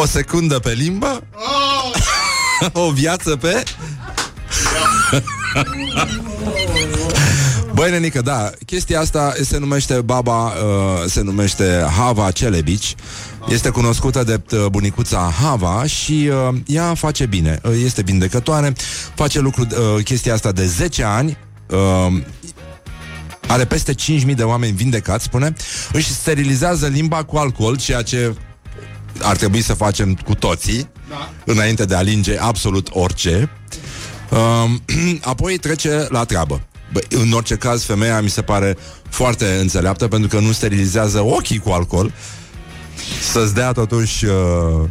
O secundă pe limbă. O viață pe Băi, nenică, da, chestia asta se numește baba, uh, se numește Hava Celebici. Este cunoscută de uh, bunicuța Hava și uh, ea face bine, uh, este vindecătoare, face lucru, uh, chestia asta de 10 ani, uh, are peste 5.000 de oameni vindecați, spune, își sterilizează limba cu alcool, ceea ce ar trebui să facem cu toții, da. înainte de a linge absolut orice. Uh, apoi trece la treabă. Bă, în orice caz, femeia mi se pare foarte înțeleaptă pentru că nu sterilizează ochii cu alcool, să-ți dea totuși uh,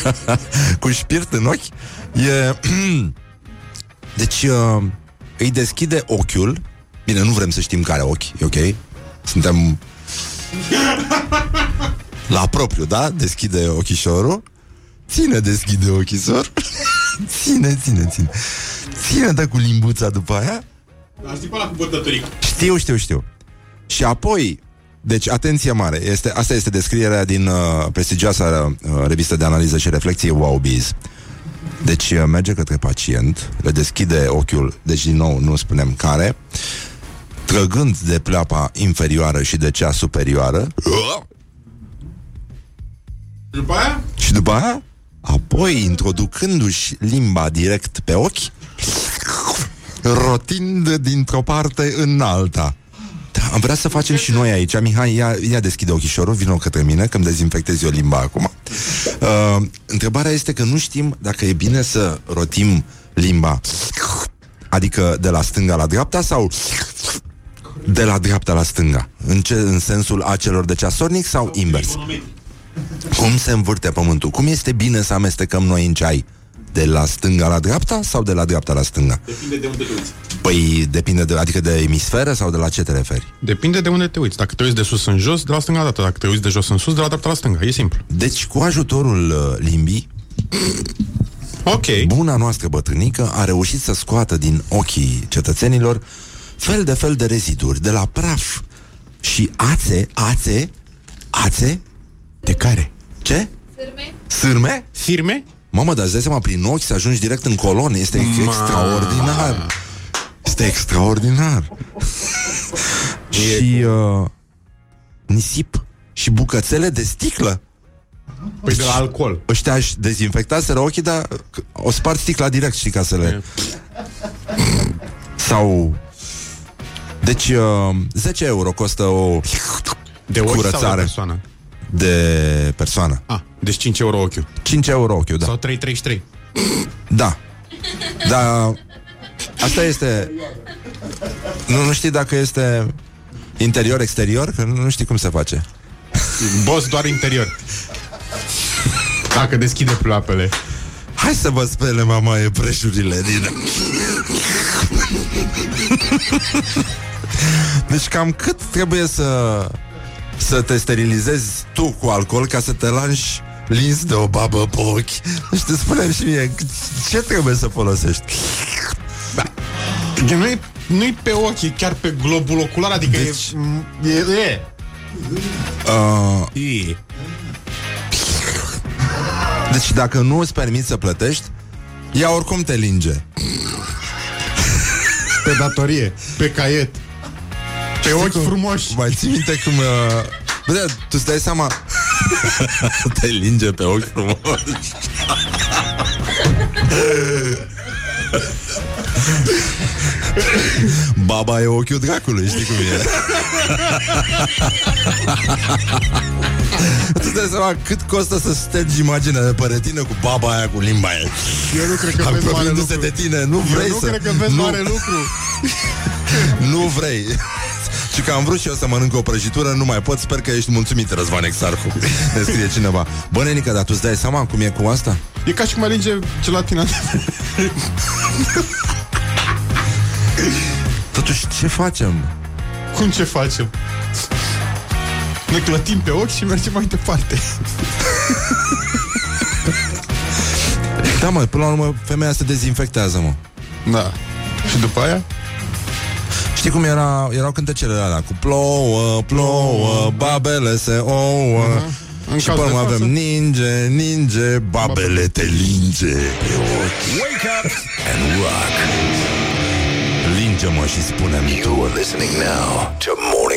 cu șpirt în ochi. E... deci uh, îi deschide ochiul. Bine, nu vrem să știm care ochi, e ok? Suntem la propriu, da? Deschide ochișorul. Ține, deschide ochișor. ține, ține, ține. Ține, dă cu limbuța după aia. Dar știi cu bătătorica. Știu, știu, știu. Și apoi deci, atenție mare. Este, asta este descrierea din uh, prestigioasa uh, revistă de analiză și reflexie Wow Biz. Deci uh, merge către pacient, le deschide ochiul, deci din nou nu spunem care, trăgând de pleapa inferioară și de cea superioară. Și după aia? Și după aia? Apoi, introducându-și limba direct pe ochi, rotind dintr-o parte în alta. Da, am vrea să facem și noi aici. Mihai, ia, ia deschide ochișorul, vină către mine, că îmi dezinfectez eu limba acum. Uh, întrebarea este că nu știm dacă e bine să rotim limba, adică de la stânga la dreapta sau de la dreapta la stânga. În, ce, în sensul acelor de ceasornic sau invers? Cum se învârte pământul? Cum este bine să amestecăm noi în ceai? De la stânga la dreapta sau de la dreapta la stânga? Depinde de unde te uiți. Păi depinde de, adică de emisferă sau de la ce te referi? Depinde de unde te uiți. Dacă te uiți de sus în jos, de la stânga la dreapta. Dacă te uiți de jos în sus, de la dreapta la stânga. E simplu. Deci, cu ajutorul uh, limbii, Ok. buna noastră bătrânică a reușit să scoată din ochii cetățenilor fel de fel de reziduri, de la praf și ațe, ațe, ațe, De care? ce? Sârme. Sârme? Firme? Mamă, dar îți dai seama, prin ochi să ajungi direct în colon Este Ma. extraordinar Este extraordinar Și uh, Nisip Și bucățele de sticlă Păi de la alcool. Ăștia aș dezinfectaseră ochii Dar o spart sticla direct, știi, ca să le Sau Deci uh, 10 euro costă o De ochi sau de curățare persoană? de persoană Ah, deci 5 euro ochiul. 5 euro ochiul, da Sau 3,33. Da. Da. Asta este... Nu, nu știi dacă este interior-exterior? Că nu știi cum se face. Boss doar interior. Dacă deschide ploapele. Hai să vă spele, mama, e preșurile din... Deci cam cât trebuie să să te sterilizezi tu cu alcool ca să te lași lins de o babă pe ochi? Și te spune și mie, ce trebuie să folosești? Nu-i, nu-i pe ochi, e chiar pe globul ocular, adică Deci- e, e, e. Uh, e. deci dacă nu îți permiți să plătești, ea oricum te linge. Pe datorie, pe caiet. Pe Știi ochi cum- frumoși. Mai ții minte cum... Uh... Bă, da, tu îți dai seama Te linge pe ochi frumos Baba e ochiul dracului, știi cum e Tu îți dai seama cât costă să stergi imaginea de pe retină cu baba aia cu limba aia Eu nu cred că vezi mare Apropiindu-se lucru. de tine, nu vrei Eu nu să... cred că vezi nu, mare lucru. nu vrei Și că am vrut și eu să mănânc o prăjitură Nu mai pot, sper că ești mulțumit Răzvan Exarhu Ne scrie cineva Bă, nenică, dar tu îți dai seama cum e cu asta? E ca și cum alinge gelatina. Totuși, ce facem? Cum ce facem? Ne clătim pe ochi și mergem mai departe. Da, mă, până la urmă Femeia se dezinfectează, mă Da. Și după aia? Știi cum era, erau cântecele alea Cu plouă, plouă, babele se ouă. În Și caz pe de urmă față- avem ninge, ninge, babele te linge pe ochi. Wake up! And rock. Linge-mă și spune-mi tu. You are listening now to Morning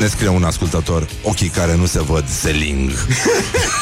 ne scrie un ascultător Ochii care nu se văd se ling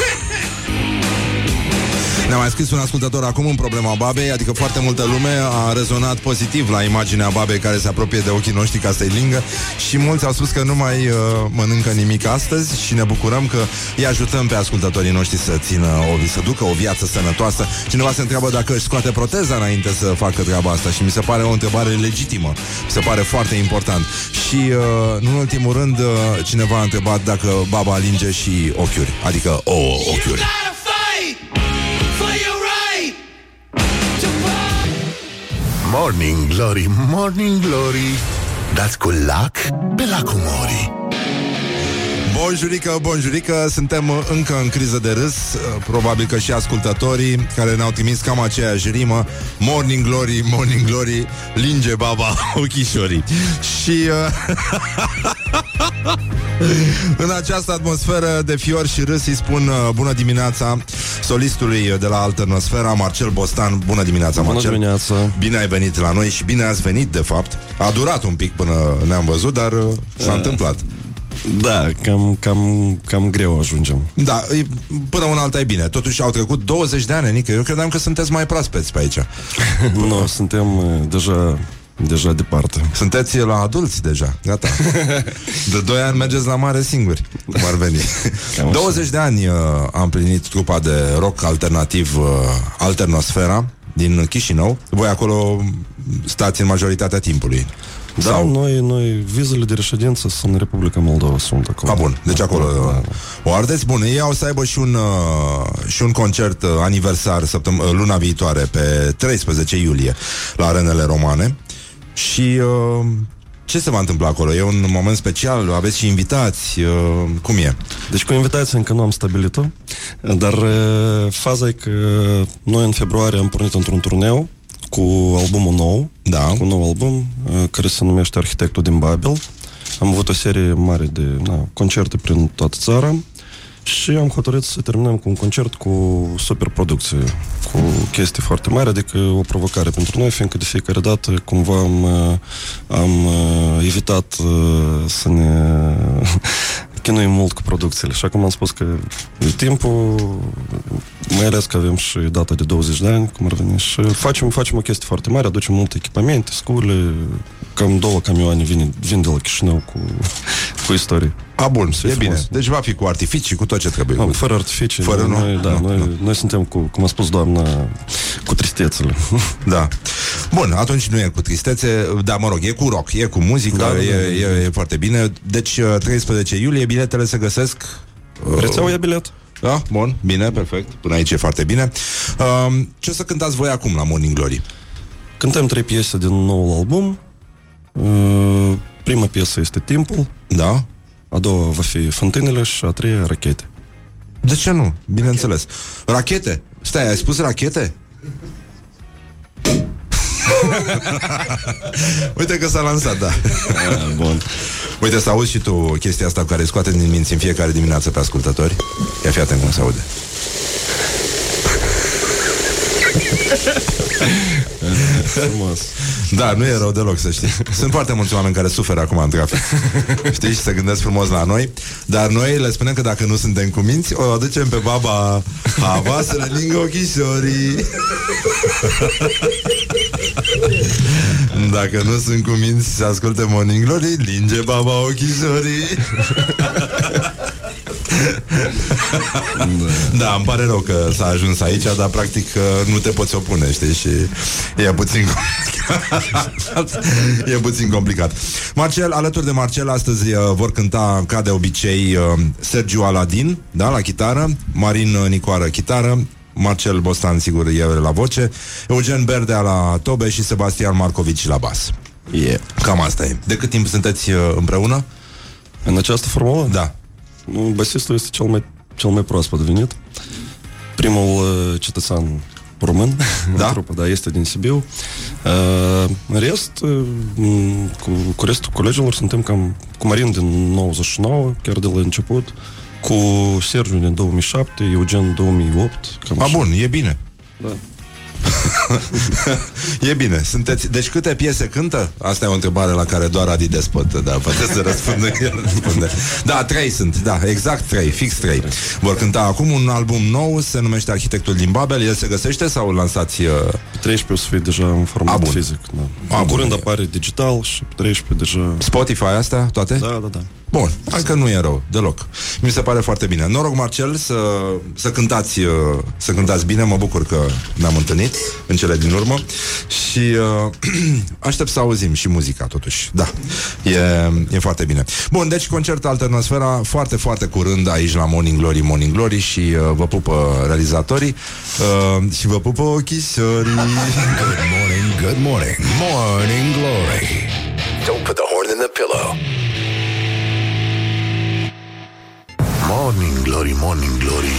Ne-a mai scris un ascultător acum în problema babei Adică foarte multă lume a rezonat pozitiv La imaginea babei care se apropie de ochii noștri Ca să-i lingă Și mulți au spus că nu mai uh, mănâncă nimic astăzi Și ne bucurăm că îi ajutăm pe ascultătorii noștri Să țină, o, să ducă o viață sănătoasă. Cineva se întreabă dacă își scoate proteza Înainte să facă treaba asta Și mi se pare o întrebare legitimă Mi se pare foarte important. Și uh, nu în ultimul rând uh, Cineva a întrebat dacă baba alinge și ochiuri Adică o ochiuri Morning Glory, Morning Glory. Dați cu lac pe lacul Mori. Bonjurică, bonjurică, suntem uh, încă în criză de râs uh, Probabil că și ascultătorii Care ne-au trimis cam aceeași rimă Morning Glory, Morning Glory Linge baba ochișorii Și uh, În această atmosferă de fior și râs Îi spun uh, bună dimineața Solistului de la Alternosfera Marcel Bostan, bună dimineața Bună Marcel dimineața. Bine ai venit la noi și bine ați venit de fapt A durat un pic până ne-am văzut Dar uh, s-a întâmplat Da, cam, cam, cam greu ajungem. Da, e- până una alta e bine. Totuși au trecut 20 de ani, Nică. Eu credeam că sunteți mai proaspeți pe aici. nu, suntem uh, deja, deja departe. Sunteți la adulți deja. Gata. De 2 ani mergeți la mare singuri. Cum ar veni. Cam așa. 20 de ani uh, am plinit trupa de rock alternativ uh, Alternosfera din Chișinău. Voi acolo stați în majoritatea timpului. Da, Sau... noi, noi, vizele de reședință sunt în Republica Moldova, sunt acolo. A, bun, deci acolo Da, da. o ardeți. Bun, ei au să aibă și un, uh, și un concert uh, aniversar săptăm- uh, luna viitoare, pe 13 iulie, la Arenele Romane. Și uh, Ce se va întâmpla acolo? E un moment special? Aveți și invitați? Uh, cum e? Deci cu invitații încă nu am stabilit-o, dar uh, faza e că noi în februarie am pornit într-un turneu cu albumul nou, da. cu un nou album, uh, care se numește Arhitectul din Babel. Am avut o serie mare de na, concerte prin toată țara și am hotărât să terminăm cu un concert cu superproducție, cu chestii foarte mari, adică o provocare pentru noi, fiindcă de fiecare dată cumva am, uh, am uh, evitat uh, să ne chinuim mult cu producțiile. Și acum am spus că e timpul, mai ales că avem și data de 20 de ani, cum ar veni, și facem, facem o chestie foarte mare, aducem multe echipamente, scule, cam două camioane vin, vin de la Chișinău cu, cu istorie. A, bun, e bine. Deci va fi cu artificii, cu tot ce trebuie. Am, fără artificii. Fără, noi, nu? Noi, da, nu, noi, nu. noi suntem cu, cum a spus doamna, cu tristețele. Da. Bun, atunci nu e cu tristețe, dar mă rog, e cu rock, e cu muzică, Da, da, da, e, da. e, e foarte bine. Deci, uh, 13 iulie, biletele se găsesc... uh, Rețeaua ia bilet. Da, bun, bine, perfect. Până aici e foarte bine. Uh, ce o să cântați voi acum la Morning Glory? Cântăm trei piese din noul album. Uh, Prima piesă este Timpul. Da. A doua va fi Fântânele și a treia Rachete. De ce nu? Bineînțeles. Rachete? Stai, ai spus rachete? Uite că s-a lansat, da. Bun. Uite, să auzi și tu chestia asta care scoate din minți în fiecare dimineață pe ascultători. Ia fi atent cum se aude. Frumos. Da, nu e rău deloc, să știi. Sunt foarte mulți oameni care suferă acum în trafic. Știi, și se gândesc frumos la noi. Dar noi le spunem că dacă nu suntem cu minți, o aducem pe baba Hava să ne lingă ochișorii. Dacă nu sunt cu minți să asculte Morning Glory, linge baba ochișorii. Da, îmi pare rău că s-a ajuns aici, dar practic nu te poți opune, știi, și e puțin complicat. e puțin complicat. Marcel, alături de Marcel, astăzi uh, vor cânta, ca de obicei, uh, Sergiu Aladin, da, la chitară, Marin uh, Nicoară, chitară, Marcel Bostan, sigur, e la voce, Eugen Berdea la tobe și Sebastian Marcovici la bas. Yeah. Cam asta e. De cât timp sunteți uh, împreună? În această formulă? Da. Nu, basistul este cel mai, cel mai proaspăt venit. Primul uh, cetățean român Da? în trupă, da, este din Sibiu. Uh, în rest, uh, m, cu, cu restul colegilor suntem cam cu Marin din 99, chiar de la început, cu Sergiu din 2007, Eugen 2008. Cam A, așa. bun, e bine. Da. e bine. Sunteți... Deci câte piese cântă? Asta e o întrebare la care doar Adi Despot, da, poate să răspundă. El răspunde. Da, trei sunt, da, exact trei, fix trei. Vor cânta acum un album nou, se numește Arhitectul din Babel. El se găsește sau îl lansați... Uh... Pe 13 o să fie deja în format A, bun. fizic. Da. A, în bun. curând apare digital și pe 13 deja... Spotify astea, toate? Da, da, da. Bun, încă nu e rău, deloc. Mi se pare foarte bine. Noroc, Marcel, să, să cântați uh, să cântați bine. Mă bucur că ne-am întâlnit în cele din urmă și uh, aștept să auzim și muzica, totuși. Da, e, e foarte bine. Bun, deci concert Alternosfera foarte, foarte curând aici la Morning Glory, Morning Glory și uh, vă pupă realizatorii uh, și vă pupă ochișorii. Good morning, good morning, morning glory. Don't put the horn in the pillow. Morning glory, morning glory.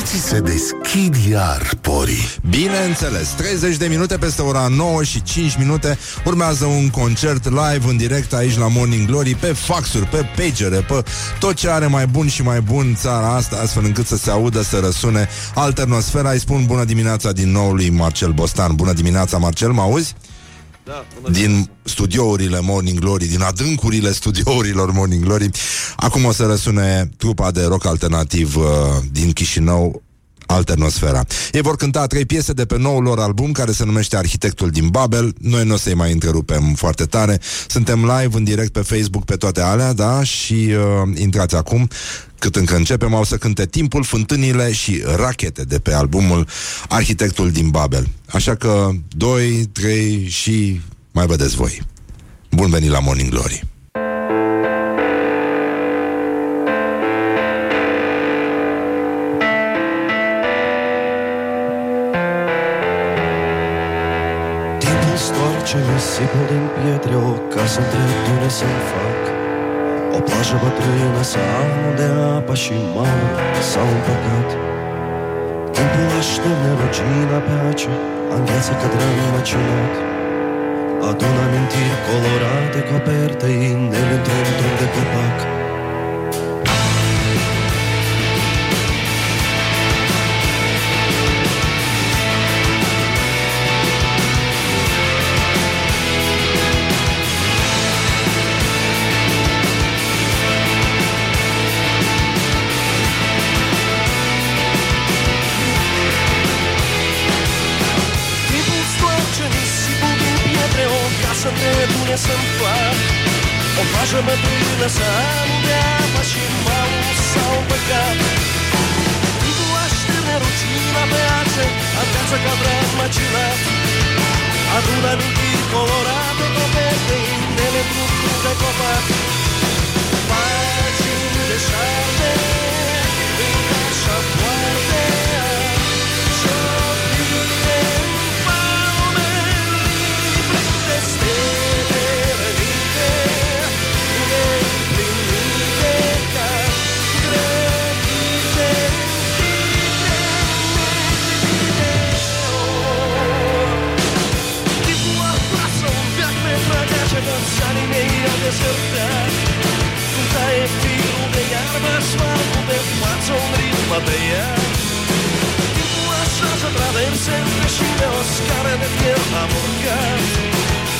Îți se deschid iar porii. Bineînțeles, 30 de minute peste ora 9 și 5 minute urmează un concert live în direct aici la Morning Glory pe faxuri, pe pagere, pe tot ce are mai bun și mai bun țara asta, astfel încât să se audă, să răsune alternosfera. Îi spun bună dimineața din nou lui Marcel Bostan. Bună dimineața, Marcel, mă auzi? Da, din studiourile Morning Glory, din adâncurile studiourilor Morning Glory. Acum o să răsune trupa de rock alternativ uh, din Chișinău, Alternosfera. Ei vor cânta trei piese de pe noul lor album care se numește Arhitectul din Babel. Noi nu o să-i mai întrerupem foarte tare. Suntem live în direct pe Facebook pe toate alea, da? Și uh, intrați acum cât încă începem, au să cânte Timpul, Fântânile și Rachete de pe albumul Arhitectul din Babel. Așa că 2, 3 și mai vedeți voi. Bun venit la Morning Glory! Timpul stoarce stoarce nisipul din pietre O casă între dune să-mi fac. O plajă bătrână să am de apa și malul s-au împăcat. Timpul așterne rugina pe ace Îngheață cadran macinat Adun amintiri colorate coperte Inele într-un drum de copac bătrână să am de apa și malul sau păcat. Tu așterne rucina pe ace Acasă ca drag macinat Adună amintiri colorate Copete indele într-un de copac. Pagini de șarte desertar Punta e filo de iarba asfalto de față un ritmo de ea Timpul așa se traverse între șine o scară de fier am urcat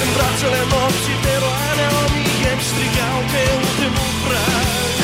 În brațele nopții de roane o mie îmi strigau pe ultimul prag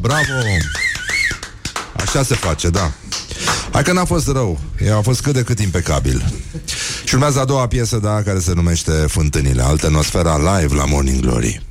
bravo! Așa se face, da. Hai că n-a fost rău, ea a fost cât de cât impecabil. Și urmează a doua piesă, da, care se numește Fântânile, Alternosfera Live la Morning Glory.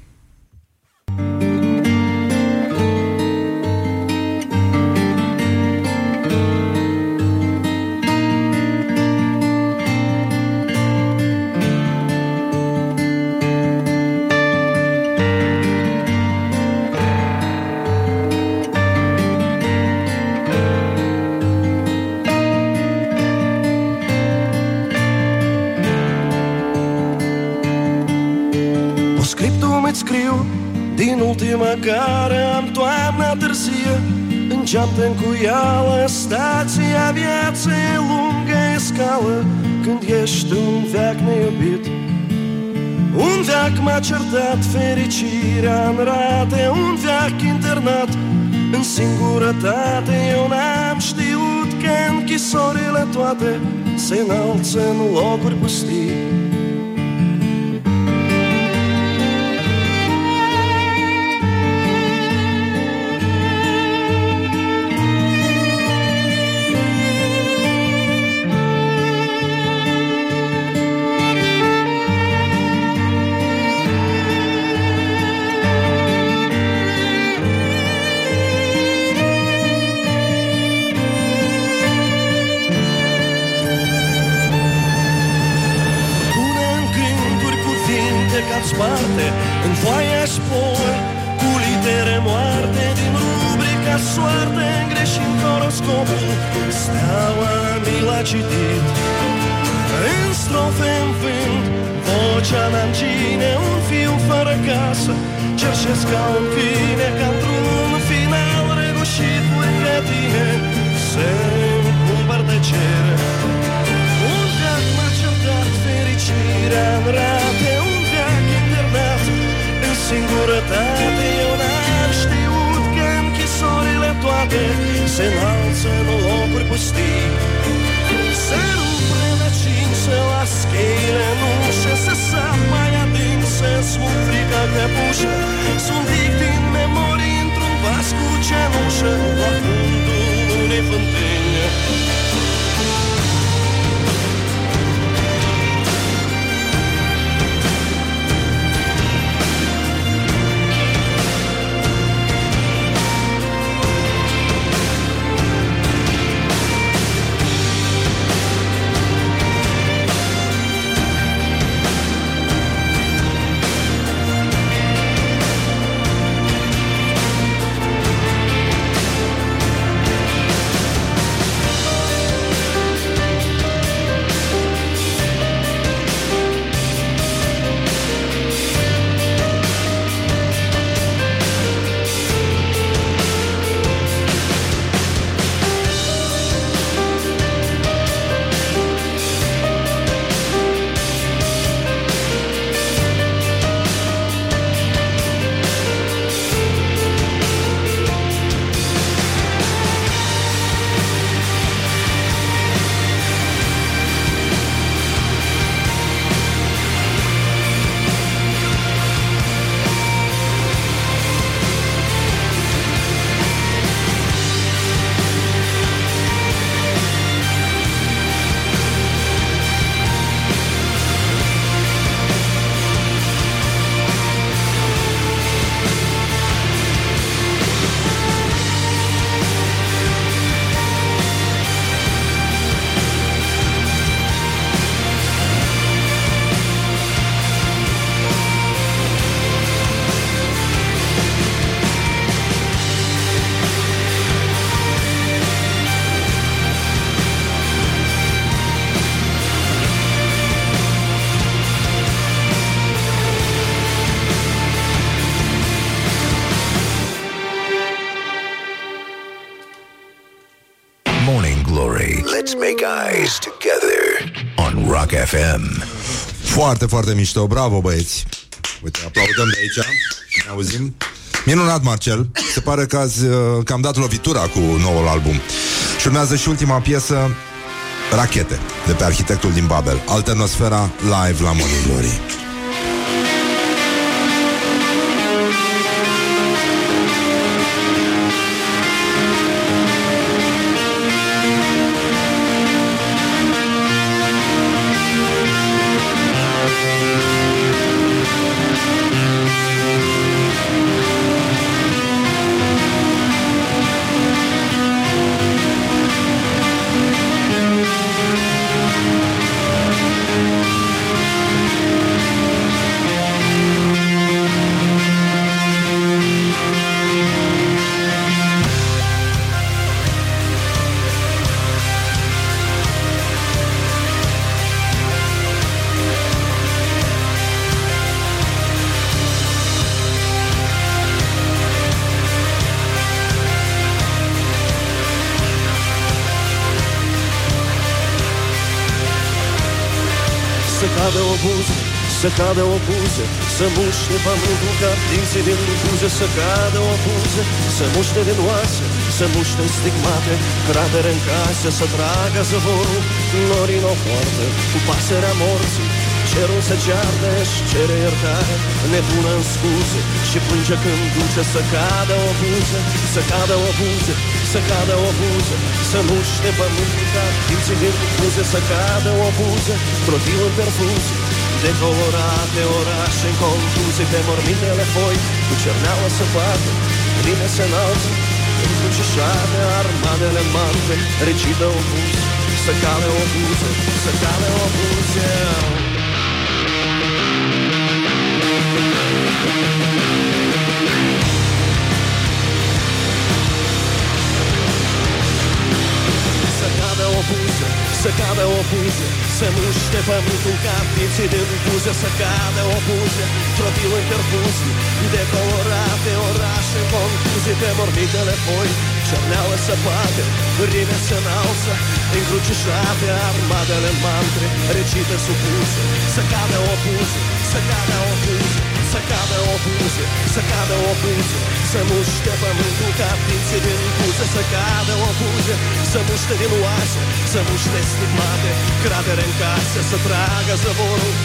Toate Se înalță în Vocea mea cine Un fiu fără casă Cerșesc ca un câine Ca într-un final răgușit lângă tine Se împulbăr de cer Un veac m-a certat fericirea în rate Un veac internat în singurătate Eu n-am știut că închisorile toate Se înalță în locuri pustii. Se rup rădăcini, se las cheile în ușă Se sap mai adânc, se smut frica căpușă Sunt victimi memorii într-un vas cu cenușă La fundul unei fântâni Let's make eyes together on Rock FM. Foarte, foarte mișto, bravo băieți. Uite, aplaudăm de aici. Ne auzim? Minunat, Marcel. Se pare că, azi, uh, că am dat lovitura cu noul album. Și urmează și ultima piesă Rachete, de pe arhitectul din Babel. Alternosfera live la Morning Glory Să muște pământul ca dinții din buze Să cadă o buză, să muște din oase Să muște stigmate, cratere în case Să tragă zăvorul, norii o poartă Cu pasărea morții Cerul se cearde și cere iertare Nebună în scuze și plânge când duce Să cadă o buză, să cadă o buză Să cadă o buză, să muște pământul ca dinții din buze Să cadă o buză, trotil în perfuzie de colorate orașe în confuzie Pe mormintele foi. Cu cerneală să bată Bine se înalță încrucișate armadele mante Recidă o buză, să cale cadă o buză, să cade o buză Să muște pământul ca pieții din buze Să cade o buză, tropiu în cărbuzii Decolorate orașe concluzii Pe mormitele foi, cerneală săpate Rime se înalță, încrucișate Armadele mantre, recite supuse. Să cadă o buză, să cade o buză să cadă o buze, să cadă o buze Să muște pământul ca ptiții din buze Să cadă o buze, să muște din oase Să muște stigmate, cratere în case Să tragă zăvorul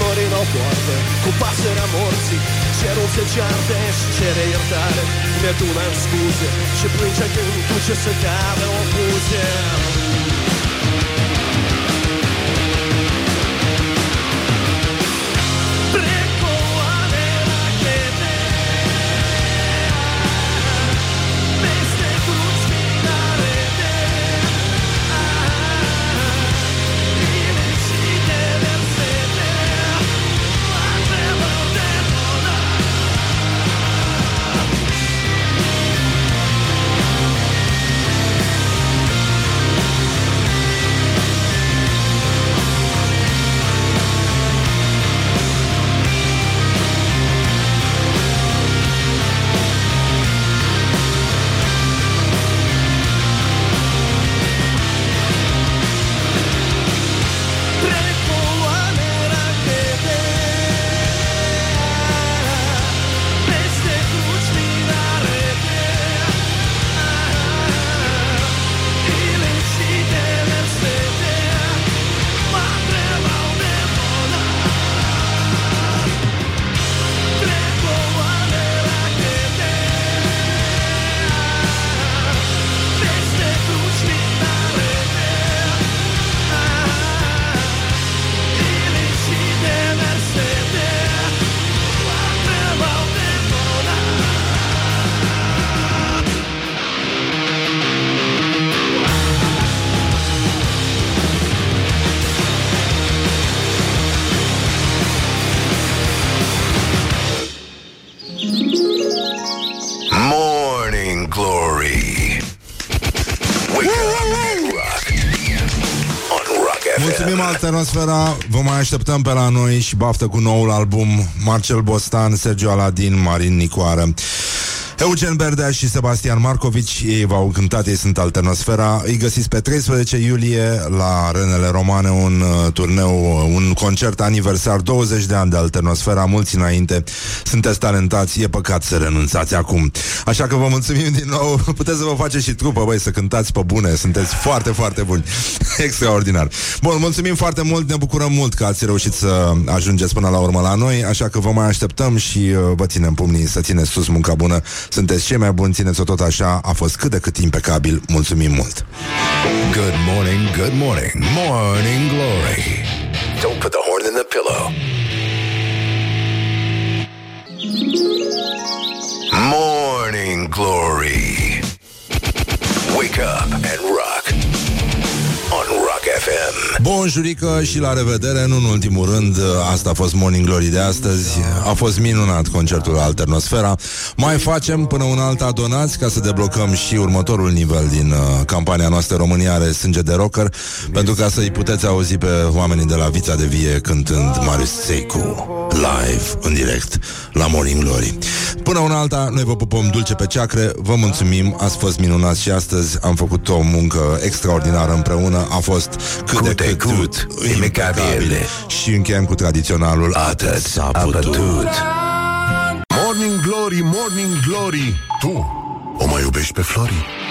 norii în o poartă Cu pasărea morții, cerul se ceartă Și cere iertare, ne tună în scuze Și plânge când duce să cadă o buze Alternosfera Vă mai așteptăm pe la noi și baftă cu noul album Marcel Bostan, Sergio Aladin, Marin Nicoară Eugen Berdea și Sebastian Marcovici Ei v-au cântat, ei sunt Alternosfera. Îi găsiți pe 13 iulie La Renele Romane Un uh, turneu, uh, un concert aniversar 20 de ani de Alternosfera Mulți înainte, sunteți talentați E păcat să renunțați acum. Așa că vă mulțumim din nou. Puteți să vă faceți și trupă, băi, să cântați pe bune. Sunteți foarte, foarte buni. Extraordinar. Bun, mulțumim foarte mult, ne bucurăm mult Că ați reușit să ajungeți până la urmă la noi Așa că vă mai așteptăm și uh, Vă ținem pumnii să țineți sus munca bună Sunteți cei mai buni, țineți-o tot așa A fost cât de cât impecabil, mulțumim mult Good morning, good morning, morning glory. Don't put the horn in the pillow. Morning glory. Wake up and rock. On Rock FM. Bun jurică și la revedere Nu în ultimul rând, asta a fost Morning Glory de astăzi. A fost minunat concertul Alternosfera. Mai facem până un alta donați Ca să deblocăm și următorul nivel Din uh, campania noastră România are sânge de rocker Pentru ca să-i puteți auzi pe oamenii de la Vița de Vie Cântând Marius Seicu Live, în direct La Morning Glory. Până una alta, noi vă pupăm dulce pe ceacre Vă mulțumim, ați fost minunați și astăzi Am făcut o muncă extraordinară împreună A fost cât Cât de de cât cât, impecabil. Și încheiem cu tradiționalul Atât s-a putut Morning glory, morning glory. Tu o mai iubești pe Flori?